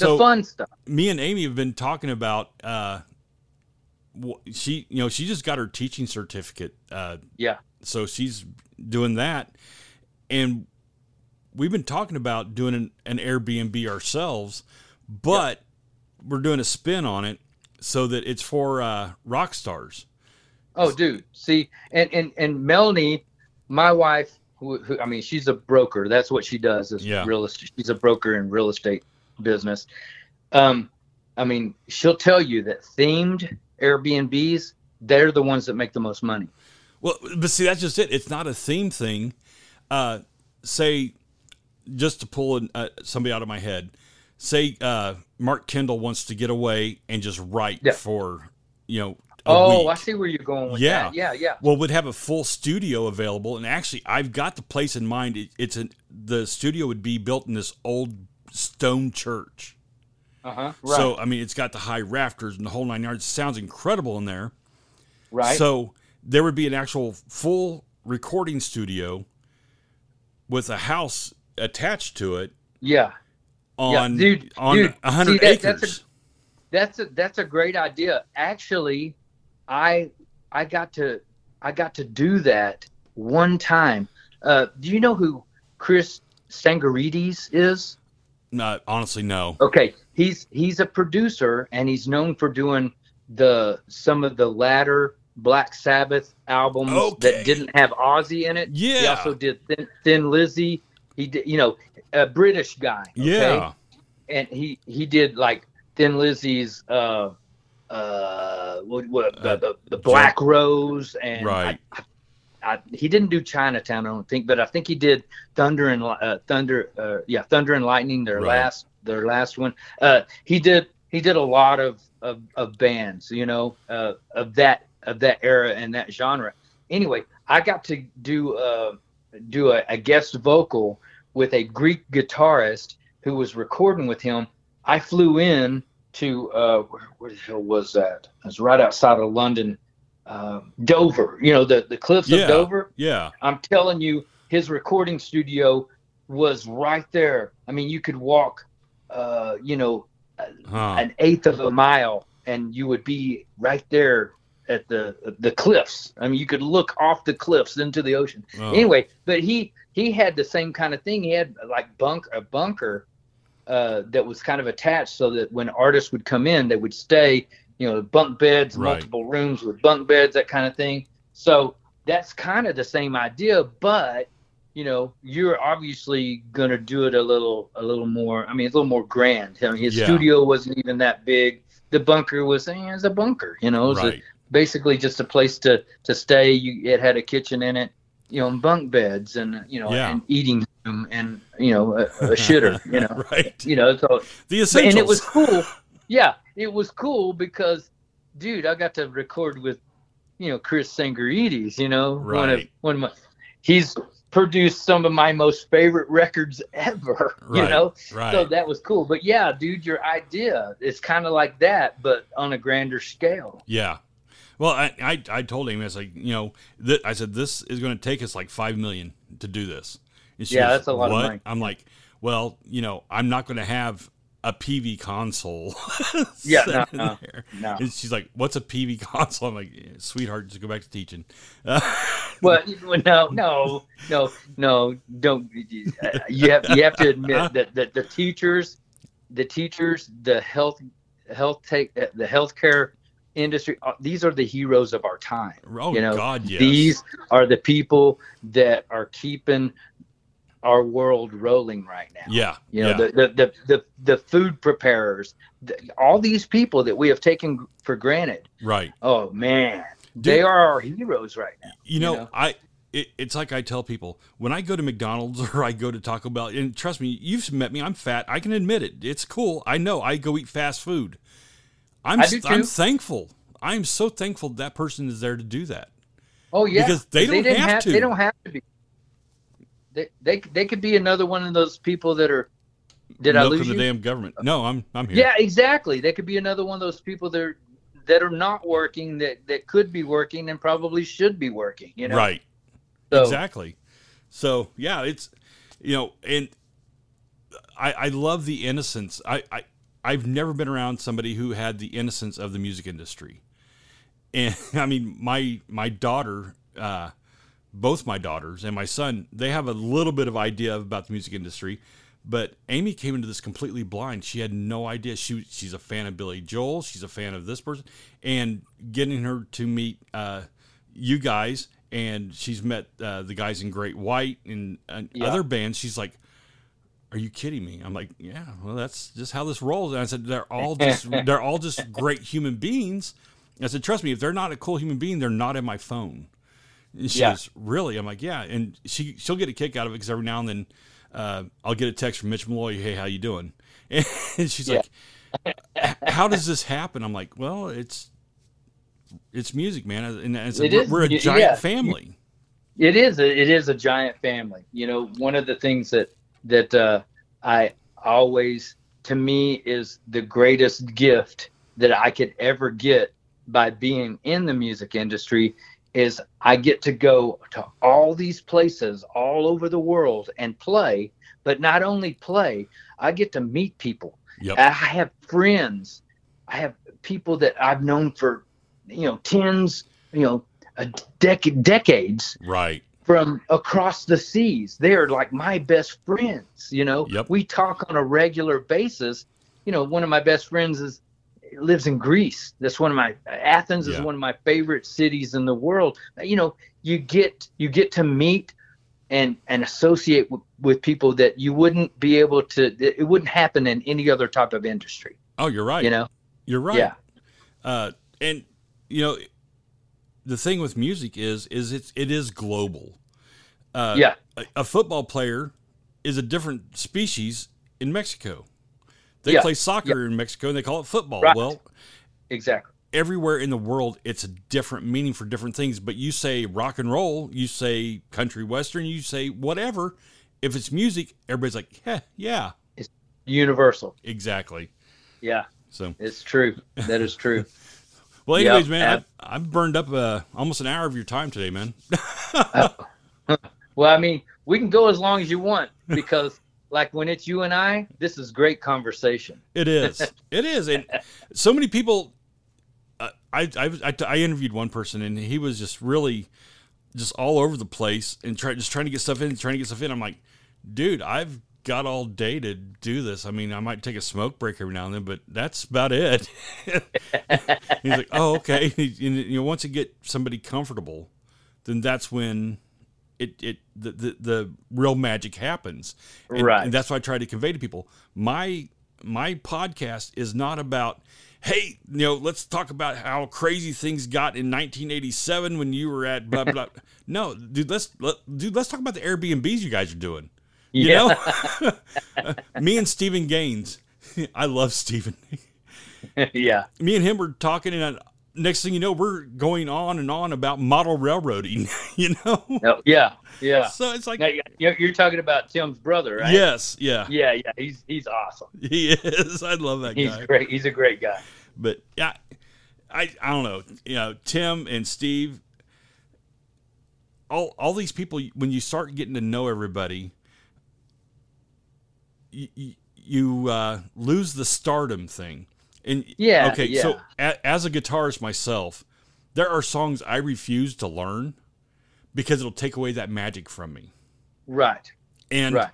right. the So fun stuff. me and Amy have been talking about. Uh, she, you know, she just got her teaching certificate. Uh, Yeah. so she's doing that, and we've been talking about doing an, an Airbnb ourselves, but we're doing a spin on it so that it's for uh, rock stars. Oh, dude. See, and and and Melanie, my wife, who, who I mean, she's a broker. That's what she does. Is Yeah. real estate. She's a broker in real estate business. Um, I mean, she'll tell you that themed Airbnbs, they're the ones that make the most money. Well, but see, that's just it. It's not a theme thing. Uh, say, just to pull an, uh, somebody out of my head, say uh, Mark Kendall wants to get away and just write Yeah. for, you know, Oh, week. I see where you're going with Yeah. that. Yeah, yeah. Well, we'd have a full studio available, and actually, I've got the place in mind. It, it's an the studio would be built in this old stone church. Uh huh. Right. So, I mean, it's got the high rafters and the whole nine yards. It sounds incredible in there. right. So there would be an actual full recording studio with a house attached to it yeah. on dude, on dude, a hundred see, that- that's a- acres. That's a that's a great idea. Actually, I I got to I got to do that one time. Uh, do you know who Chris Tsangarides is? Uh, honestly, no. Okay, he's he's a producer and he's known for doing the some of the latter Black Sabbath albums Okay. that didn't have Ozzy in it. Yeah, he also did Thin, Thin Lizzy. He did, you know, a British guy. okay? Yeah. and he he did like Thin Lizzy's uh uh what, what the, Uh, the, the Black Rose and Right. I, I, he didn't do Chinatown I don't think but I think he did Thunder and uh, Thunder uh, yeah Thunder and Lightning their Right. last their last one uh he did he did a lot of of, of bands you know uh, of that of that era and that genre anyway I got to do uh do a, a guest vocal with a Greek guitarist who was recording with him. I flew in to uh, where, where the hell was that? It was right outside of London, uh, Dover. You know the the cliffs Yeah. of Dover. Yeah. I'm telling you, his recording studio was right there. I mean, you could walk, uh, you know, Huh. an eighth of a mile, and you would be right there at the the cliffs. I mean, you could look off the cliffs into the ocean Oh. anyway but he he had the same kind of thing he had like bunk a bunker uh that was kind of attached so that when artists would come in they would stay you know bunk beds Right. multiple rooms with bunk beds that kind of thing so that's kind of the same idea but you know you're obviously going to do it a little a little more i mean it's a little more grand I mean, his Yeah. studio wasn't even that big the bunker was eh, it's a bunker you know it was a, basically just a place to to stay. You it had a kitchen in it, you know, and bunk beds and you know, Yeah. and eating room and you know, a, a shitter, you know, right. you know. So The essentials. and it was cool. Yeah, it was cool because, dude, I got to record with, you know, Chris Tsangarides. You know, right. one of one of my, he's produced some of my most favorite records ever. Right. You know, right. so that was cool. But yeah, dude, your idea is kind of like that, but on a grander scale. Yeah. Well, I, I, I told him, I was like, you know, th- I said, this is going to take us like 5 million to do this. Yeah, goes, that's a lot of "What?" money. I'm like, well, you know, I'm not going to have a PV console. Yeah, no, no, no. She's like, what's a PV console? I'm like, sweetheart, just go back to teaching. Uh, Well, well, no, no, no, no. Don't. uh, You have you have to admit that, that the teachers, the teachers, the health, health take uh, the healthcare industry. uh, These are the heroes of our time. oh, you know, God, yes. These are the people that are keeping our world rolling right now. yeah. You know, yeah. the, the, the, the, the food preparers, the, all these people that we have taken for granted. right. Oh man, they are our heroes right now. You know, know? I it, it's like I tell people when I go to McDonald's or I go to Taco Bell, and trust me, you've met me. I'm fat. I can admit it. It's cool. I know. I go eat fast food. I'm I do I'm thankful. I'm so thankful that person is there to do that. Oh yeah, Because they don't didn't have to. They don't have to be. They, they they could be another one of those people that are. Did I Milking lose the you? damn government? No, I'm I'm here. Yeah, exactly. They could be another one of those people that are that are not working that that could be working and probably should be working. You know, Right. So, Exactly. So yeah, it's you know, and I I love the innocence. I I I've never been around somebody who had the innocence of the music industry. And I mean, my my daughter, uh, both my daughters and my son, they have a little bit of idea about the music industry. But Amy came into this completely blind. She had no idea. She she's a fan of Billy Joel. She's a fan of this person, and getting her to meet uh, you guys, and she's met uh, the guys in Great White and, and Yeah. other bands. She's like, "Are you kidding me?" I'm like, "Yeah, well, that's just how this rolls." And I said, "They're all just they're all just great human beings." I said, "Trust me, if they're not a cool human being, they're not in my phone." And she Yeah. goes, "Really?" I'm like, "Yeah." And she she'll get a kick out of it because every now and then uh, I'll get a text from Mitch Malloy, "Hey, how you doing?" And she's Yeah. like, "How does this happen?" I'm like, "Well, it's it's music, man, and it's It we're, is- we're a yeah. giant family." it is a, it is a giant family. You know, one of the things that that uh, I always to me is the greatest gift that I could ever get by being in the music industry is I get to go to all these places all over the world and play, but not only play, I get to meet people. Yep. I have friends. I have people that I've known for, you know, tens, you know, a decade, decades, Right. from across the seas. They're like my best friends. You know, Yep. we talk on a regular basis. You know, one of my best friends is lives in Greece. That's one of my Athens is Yeah. one of my favorite cities in the world. You know, you get you get to meet and and associate with, with people that you wouldn't be able to. It wouldn't happen in any other type of industry. Oh, you're right. You know, You're right. yeah, Uh, and you know, the thing with music is, is it's it is global. Uh, yeah, a, a football player is a different species in Mexico. They Yeah. play soccer in Mexico and they call it football. Right. Well, exactly. everywhere in the world, it's a different meaning for different things. But you say rock and roll, you say country western, you say whatever. If it's music, everybody's like, yeah, yeah, It's Universal. exactly. Yeah, So, it's true. That is true. well, anyways, man, I, I've burned up uh, almost an hour of your time today, man. Well, I mean, we can go as long as you want because, like, when it's you and I, this is great conversation. It is. It is. And so many people. Uh, I, I I I interviewed one person and he was just really, just all over the place and try just trying to get stuff in, trying to get stuff in. I'm like, dude, I've got all day to do this. I mean, I might take a smoke break every now and then, but that's about it. He's like, oh, okay. And, you know, once you get somebody comfortable, then that's when it it the the, the real magic happens. And, Right. And that's what I try to convey to people. My my podcast is not about hey, you know, let's talk about how crazy things got in 1987 when you were at blah blah. no, dude, let's let, dude, let's talk about the Airbnbs you guys are doing. You Yeah. know, me and Stephen Gaines. I love Stephen. yeah. Me and him were talking, and next thing you know, we're going on and on about model railroading. You know, No, yeah. Yeah. so it's like, Now, You're, you're talking about Tim's brother, right? yes, yeah, Yeah. Yeah. He's he's awesome. he is. I love that He's guy. He's great. He's a great guy. But yeah, I I don't know. You know, Tim and Steve, all all these people. When you start getting to know everybody, you you, you uh, lose the stardom thing. And Yeah, okay, so a, as a guitarist myself, there are songs I refuse to learn because it'll take away that magic from me. Right. And Right.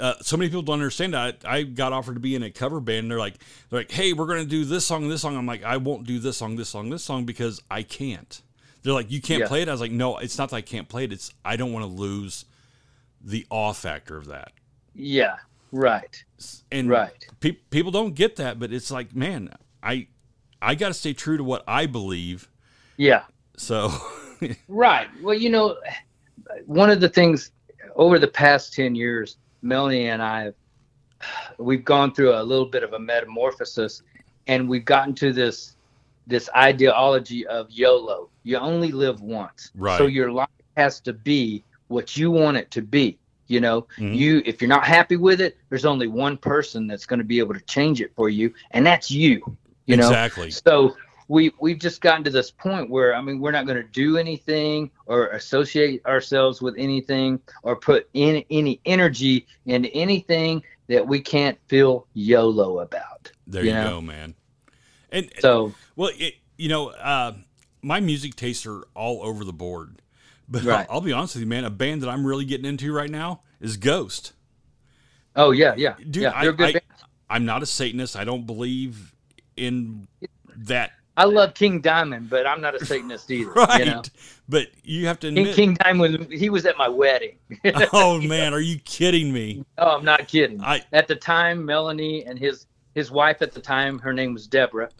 uh, so many people don't understand that. I got offered to be in a cover band. And they're like, they're like, hey, we're gonna do this song, this song. I'm like, I won't do this song, this song, this song because I can't. They're like, you can't Yeah. play it. I was like, no, it's not that I can't play it. It's I don't want to lose the awe factor of that. Yeah. Right. And Right. pe- people don't get that, but it's like, man, I I got to stay true to what I believe. Yeah. So Right. Well, you know, one of the things over the past 10 years, Melanie and I, we've gone through a little bit of a metamorphosis and we've gotten to this this ideology of YOLO. You only live once. Right. So your life has to be what you want it to be. You know, Mhm. you if you're not happy with it, there's only one person that's going to be able to change it for you, and that's you. You know, exactly. so we we've just gotten to this point where I mean we're not going to do anything or associate ourselves with anything or put in any energy into anything that we can't feel YOLO about. There you you know? go, man. And So Well, it, you know, uh, my music tastes are all over the board. But Right. I'll, I'll be honest with you, man. A band that I'm really getting into right now is Ghost. oh yeah yeah Dude, yeah I. I, band. I'm not a Satanist. I don't believe in that. I love King Diamond, but I'm not a Satanist either. Right. You know? But you have to King, admit. King Diamond was he was at my wedding. oh, man. Are you kidding me? Oh, I'm not kidding. I at the time, Melanie and his his wife at the time, her name was Deborah.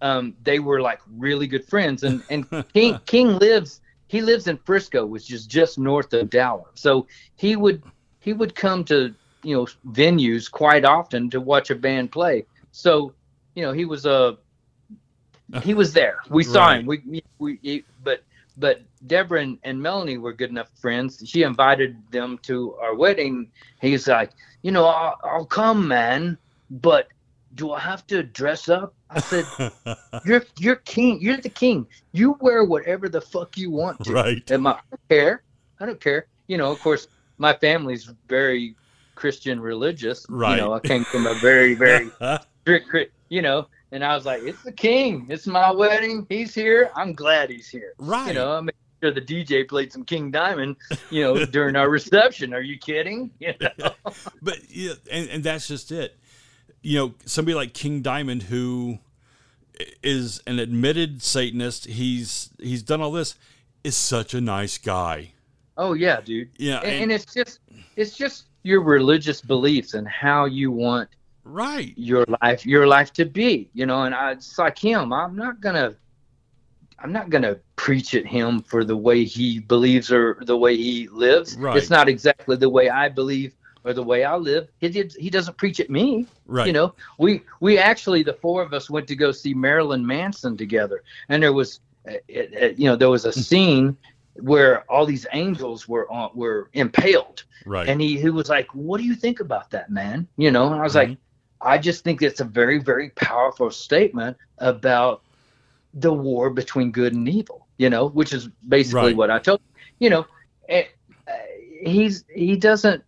Um, they were like really good friends, and and King King lives he lives in Frisco, which is just north of Dallas. So he would he would come to you know venues quite often to watch a band play. So you know he was a he was there. We saw him. We we, we he- but but Deborah and, and Melanie were good enough friends. She invited them to our wedding. He's like, you know, I'll, I'll come, man, but do I have to dress up? I said, you're you're king. You're the king. You wear whatever the fuck you want to. right. And my, I don't care. I don't care. You know, of course, my family's very Christian religious. Right. You know, I came from a very very strict, you know, and I was like, it's the king. It's my wedding. He's here. I'm glad he's here. right. You know, I mean, sure the DJ played some King Diamond, you know, during our reception. Are you kidding? You know? but yeah, and, and that's just it. You know, somebody like King Diamond who is an admitted Satanist. He's he's done all this. Is such a nice guy. Oh yeah, dude. Yeah, and, and- and it's just it's just your religious beliefs and how you want Right. your life your life to be you know and I, it's like him i'm not gonna i'm not gonna preach at him for the way he believes or the way he lives Right. it's not exactly the way i believe or the way i live he, did, he doesn't preach at me Right. you know we we actually the four of us went to go see marilyn manson together and there was uh, it, it, you know there was a scene where all these angels were on, were impaled Right. and he, he was like, What do you think about that, man? You know, and I was Mhm. like, I just think it's a very, very powerful statement about the war between good and evil, you know, which is basically Right. what I told you know, eh, uh, he's he doesn't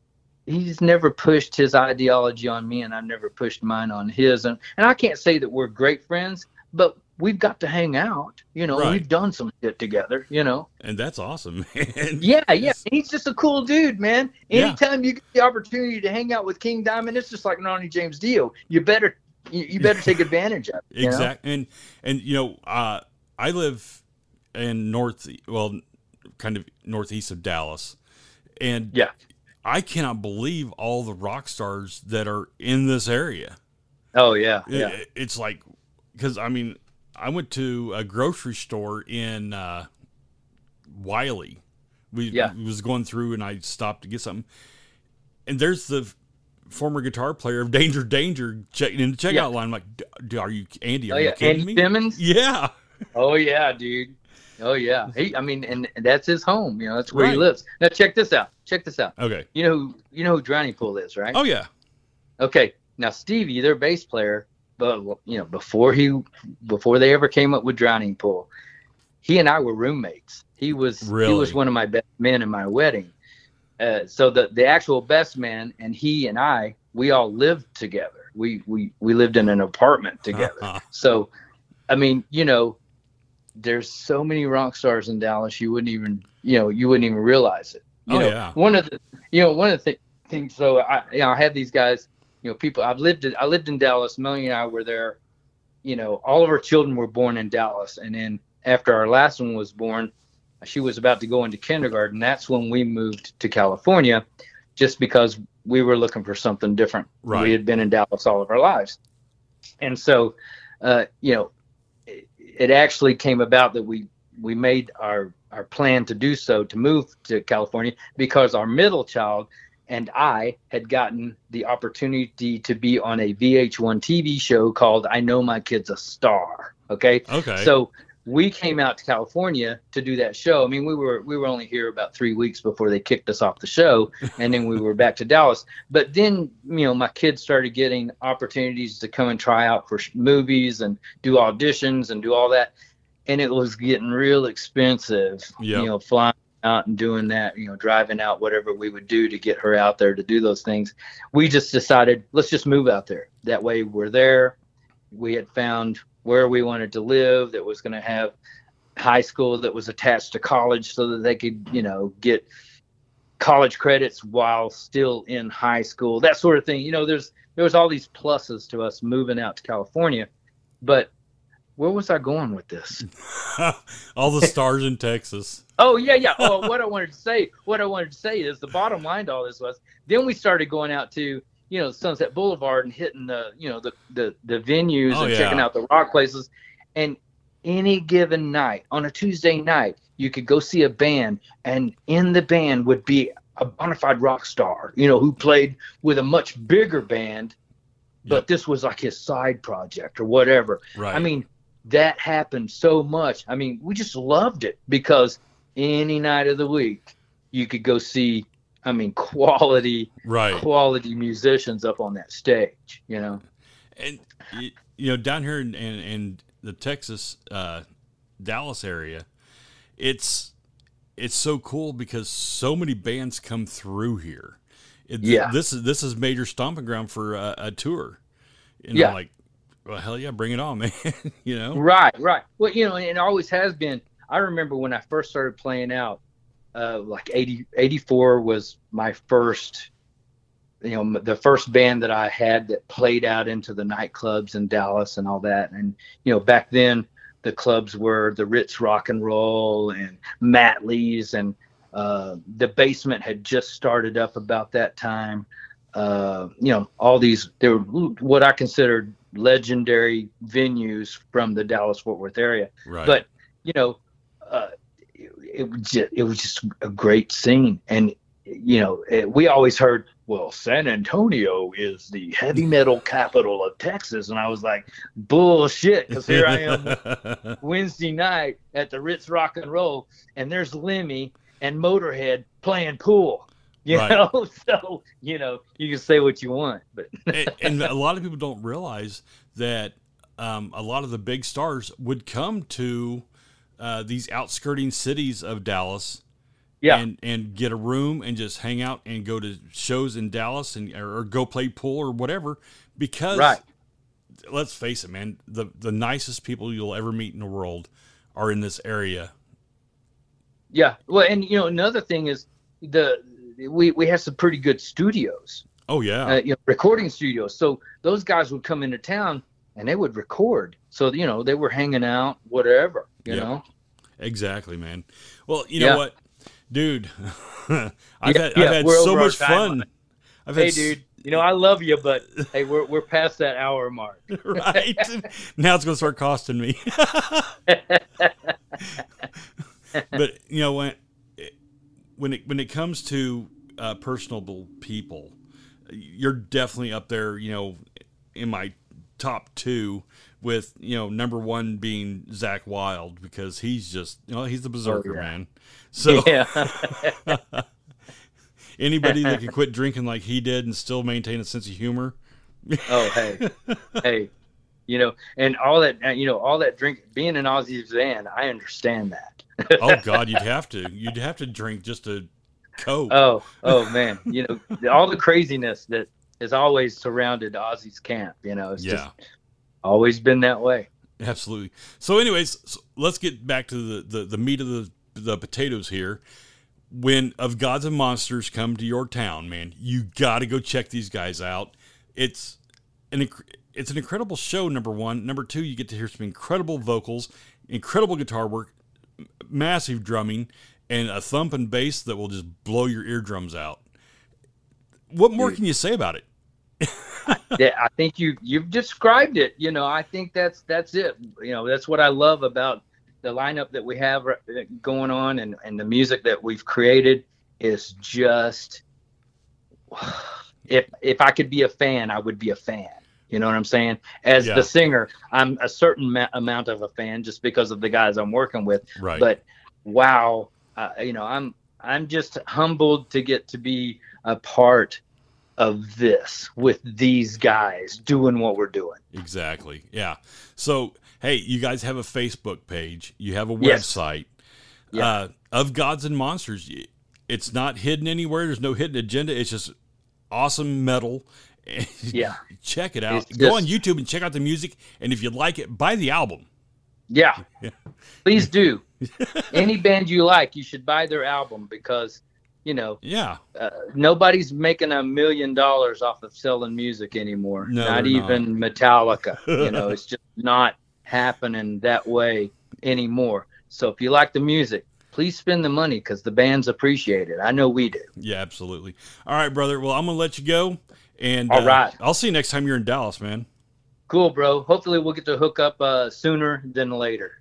he's never pushed his ideology on me and I've never pushed mine on his and, and I can't say that we're great friends, but we've got to hang out, you know, Right. we've done some shit together, you know. and that's awesome, man. Yeah, yeah. He's just a cool dude, man. Yeah. Anytime you get the opportunity to hang out with King Diamond, it's just like Ronnie James Dio. You better you, better take advantage of it. know? Exactly. And and you know, uh, I live in north, well, kind of northeast of Dallas, and Yeah. I cannot believe all the rock stars that are in this area. Oh yeah. It- Yeah. it's like because I mean, I went to a grocery store in uh, Wylie. We Yeah. was going through and I stopped to get something, and there's the former guitar player of Danger Danger checking in the checkout Yeah. line. I'm like, "D- d- are you Andy? Are Oh you yeah. kidding Andy me? Timmons. Yeah. Oh yeah, dude. Oh yeah. He. I mean, and that's his home. You know, that's where he lives. Now check this out. Check this out. Okay. You know who you know who Drowning Pool is, right? Oh yeah. Okay. Now Stevie, their bass player, but you know, before he before they ever came up with Drowning Pool, he and I were roommates. He was he was one of my best men in my wedding. Uh, so the the actual best man and he and I, we all lived together. We we we lived in an apartment together. So, I mean, you know, there's so many rock stars in Dallas. You wouldn't even, you know, you wouldn't even realize it. You Oh, know, yeah. one of the, you know, one of the th- things. So I, you know, I have these guys. You know, people. I've lived. in- I lived in Dallas. Melanie and I were there. You know, all of our children were born in Dallas, and then after our last one was born, she was about to go into kindergarten. That's when we moved to California, just because we were looking for something different. Right. We had been in Dallas all of our lives, and so, uh, you know, it, actually came about that we we made our our plan to do so to move to California because our middle child and I had gotten the opportunity to be on a VH1 TV show called I Know My Kid's a Star. Okay. Okay. So we came out to California to do that show. I mean, we were we were only here about three weeks before they kicked us off the show, and then we were back to Dallas. But then, you know, my kids started getting opportunities to come and try out for sh- movies and do auditions and do all that, and it was getting real expensive. Yep. You know, flying out and doing that. You know, driving out whatever we would do to get her out there to do those things. We just decided let's just move out there. That way, we're there. We had found where we wanted to live that was going to have high school that was attached to college so that they could you know get college credits while still in high school that sort of thing. You know there's there was all these pluses to us moving out to california but where was i going with this? All the stars in Texas. oh yeah yeah. Oh what i wanted to say what i wanted to say is the bottom line to all this was then we started going out to you know sunset boulevard and hitting the you know the the, the venues Oh, and yeah. checking out the rock places and any given night on a tuesday night you could go see a band and in the band would be a bona fide rock star you know who played with a much bigger band but Yep. this was like his side project or whatever Right. I mean, that happened so much. I mean, we just loved it because any night of the week you could go see I mean, quality right. quality musicians up on that stage, you know. And you know, down here in, in, in the Texas, uh, Dallas area, it's it's so cool because so many bands come through here. It, Yeah. this is this is major stomping ground for a, a tour. And Yeah. I'm like, well, hell yeah, bring it on, man. you know, Right, right. Well, you know, and it always has been. I remember when I first started playing out, uh, like 80, 84 was my first, you know, the first band that I had that played out into the nightclubs in Dallas and all that. And, you know, back then the clubs were the Ritz Rock and Roll and Matt Lee's and uh, the basement had just started up about that time. Uh, you know, all these, they were what I considered legendary venues from the Dallas Fort Worth area. Right. But, you know, uh, it, was just, it was just a great scene. And, you know, it, we always heard, well, San Antonio is the heavy metal capital of Texas. And I was like, bullshit. Because here I am Wednesday night at the Ritz Rock and Roll, and there's Lemmy and Motorhead playing pool. You Right. know, so you know you can say what you want, but and, and a lot of people don't realize that um, a lot of the big stars would come to uh, these outskirting cities of Dallas yeah, and and get a room and just hang out and go to shows in Dallas and or, or go play pool or whatever because right, let's face it man the the nicest people you'll ever meet in the world are in this area yeah. Well, and you know another thing is the we we have some pretty good studios, oh yeah uh, you know, recording studios. So those guys would come into town and they would record. So you know they were hanging out, whatever. You know. exactly man well you know Yeah. what dude I've Yeah, had, yeah, I've had so much fun. I've Hey, had dude. You know I love you, but hey, we're we're past that hour mark. right now it's going to start costing me but you know when when it when it comes to uh, personable people you're definitely up there you know in my top two with you know number one being Zakk Wylde because he's just you know he's the berserker yeah. man so yeah. anybody that can quit drinking like he did and still maintain a sense of humor Oh, hey, hey, you know, and all that, uh, you know, all that drink. Being an Ozzy fan, I understand that. oh god you'd have to you'd have to drink just to cope Oh, oh man, you know, all the craziness that has always surrounded Ozzy's camp. You know, it's yeah just always been that way. Absolutely. So, anyways, so let's get back to the, the, the meat of the, the potatoes here. When Of Gods and Monsters come to your town, man, you got to go check these guys out. It's an it's an incredible show. Number one, number two, you get to hear some incredible vocals, incredible guitar work, massive drumming, and a thump and bass that will just blow your eardrums out. What more can you say about it? yeah, I think you you've described it. You know, I think that's that's it. You know, that's what I love about the lineup that we have uh, going on and and the music that we've created is just if if I could be a fan, I would be a fan. You know what I'm saying? As Yeah. the singer, I'm a certain ma- amount of a fan just because of the guys I'm working with. Right. But wow, uh, you know, I'm I'm just humbled to get to be a part of this with these guys doing what we're doing. Exactly. Yeah. So, hey, you guys have a Facebook page. You have a Yes. website Yeah. uh, of Gods and Monsters. It's not hidden anywhere. There's no hidden agenda. It's just awesome metal. Yeah. check it out. Go on YouTube and check out the music. And if you like it, buy the album. Yeah. Yeah. Please do. Any band you like, you should buy their album because, you know, Yeah. uh, nobody's making a million dollars off of selling music anymore. No, not they're not. even Metallica. you know, it's just not happening that way anymore. So if you like the music, please spend the money because the bands appreciate it. I know we do. Yeah, absolutely. All right, brother. Well, I'm going to let you go. And All uh, right. I'll see you next time you're in Dallas, man. Cool, bro. Hopefully we'll get to hook up uh, sooner than later.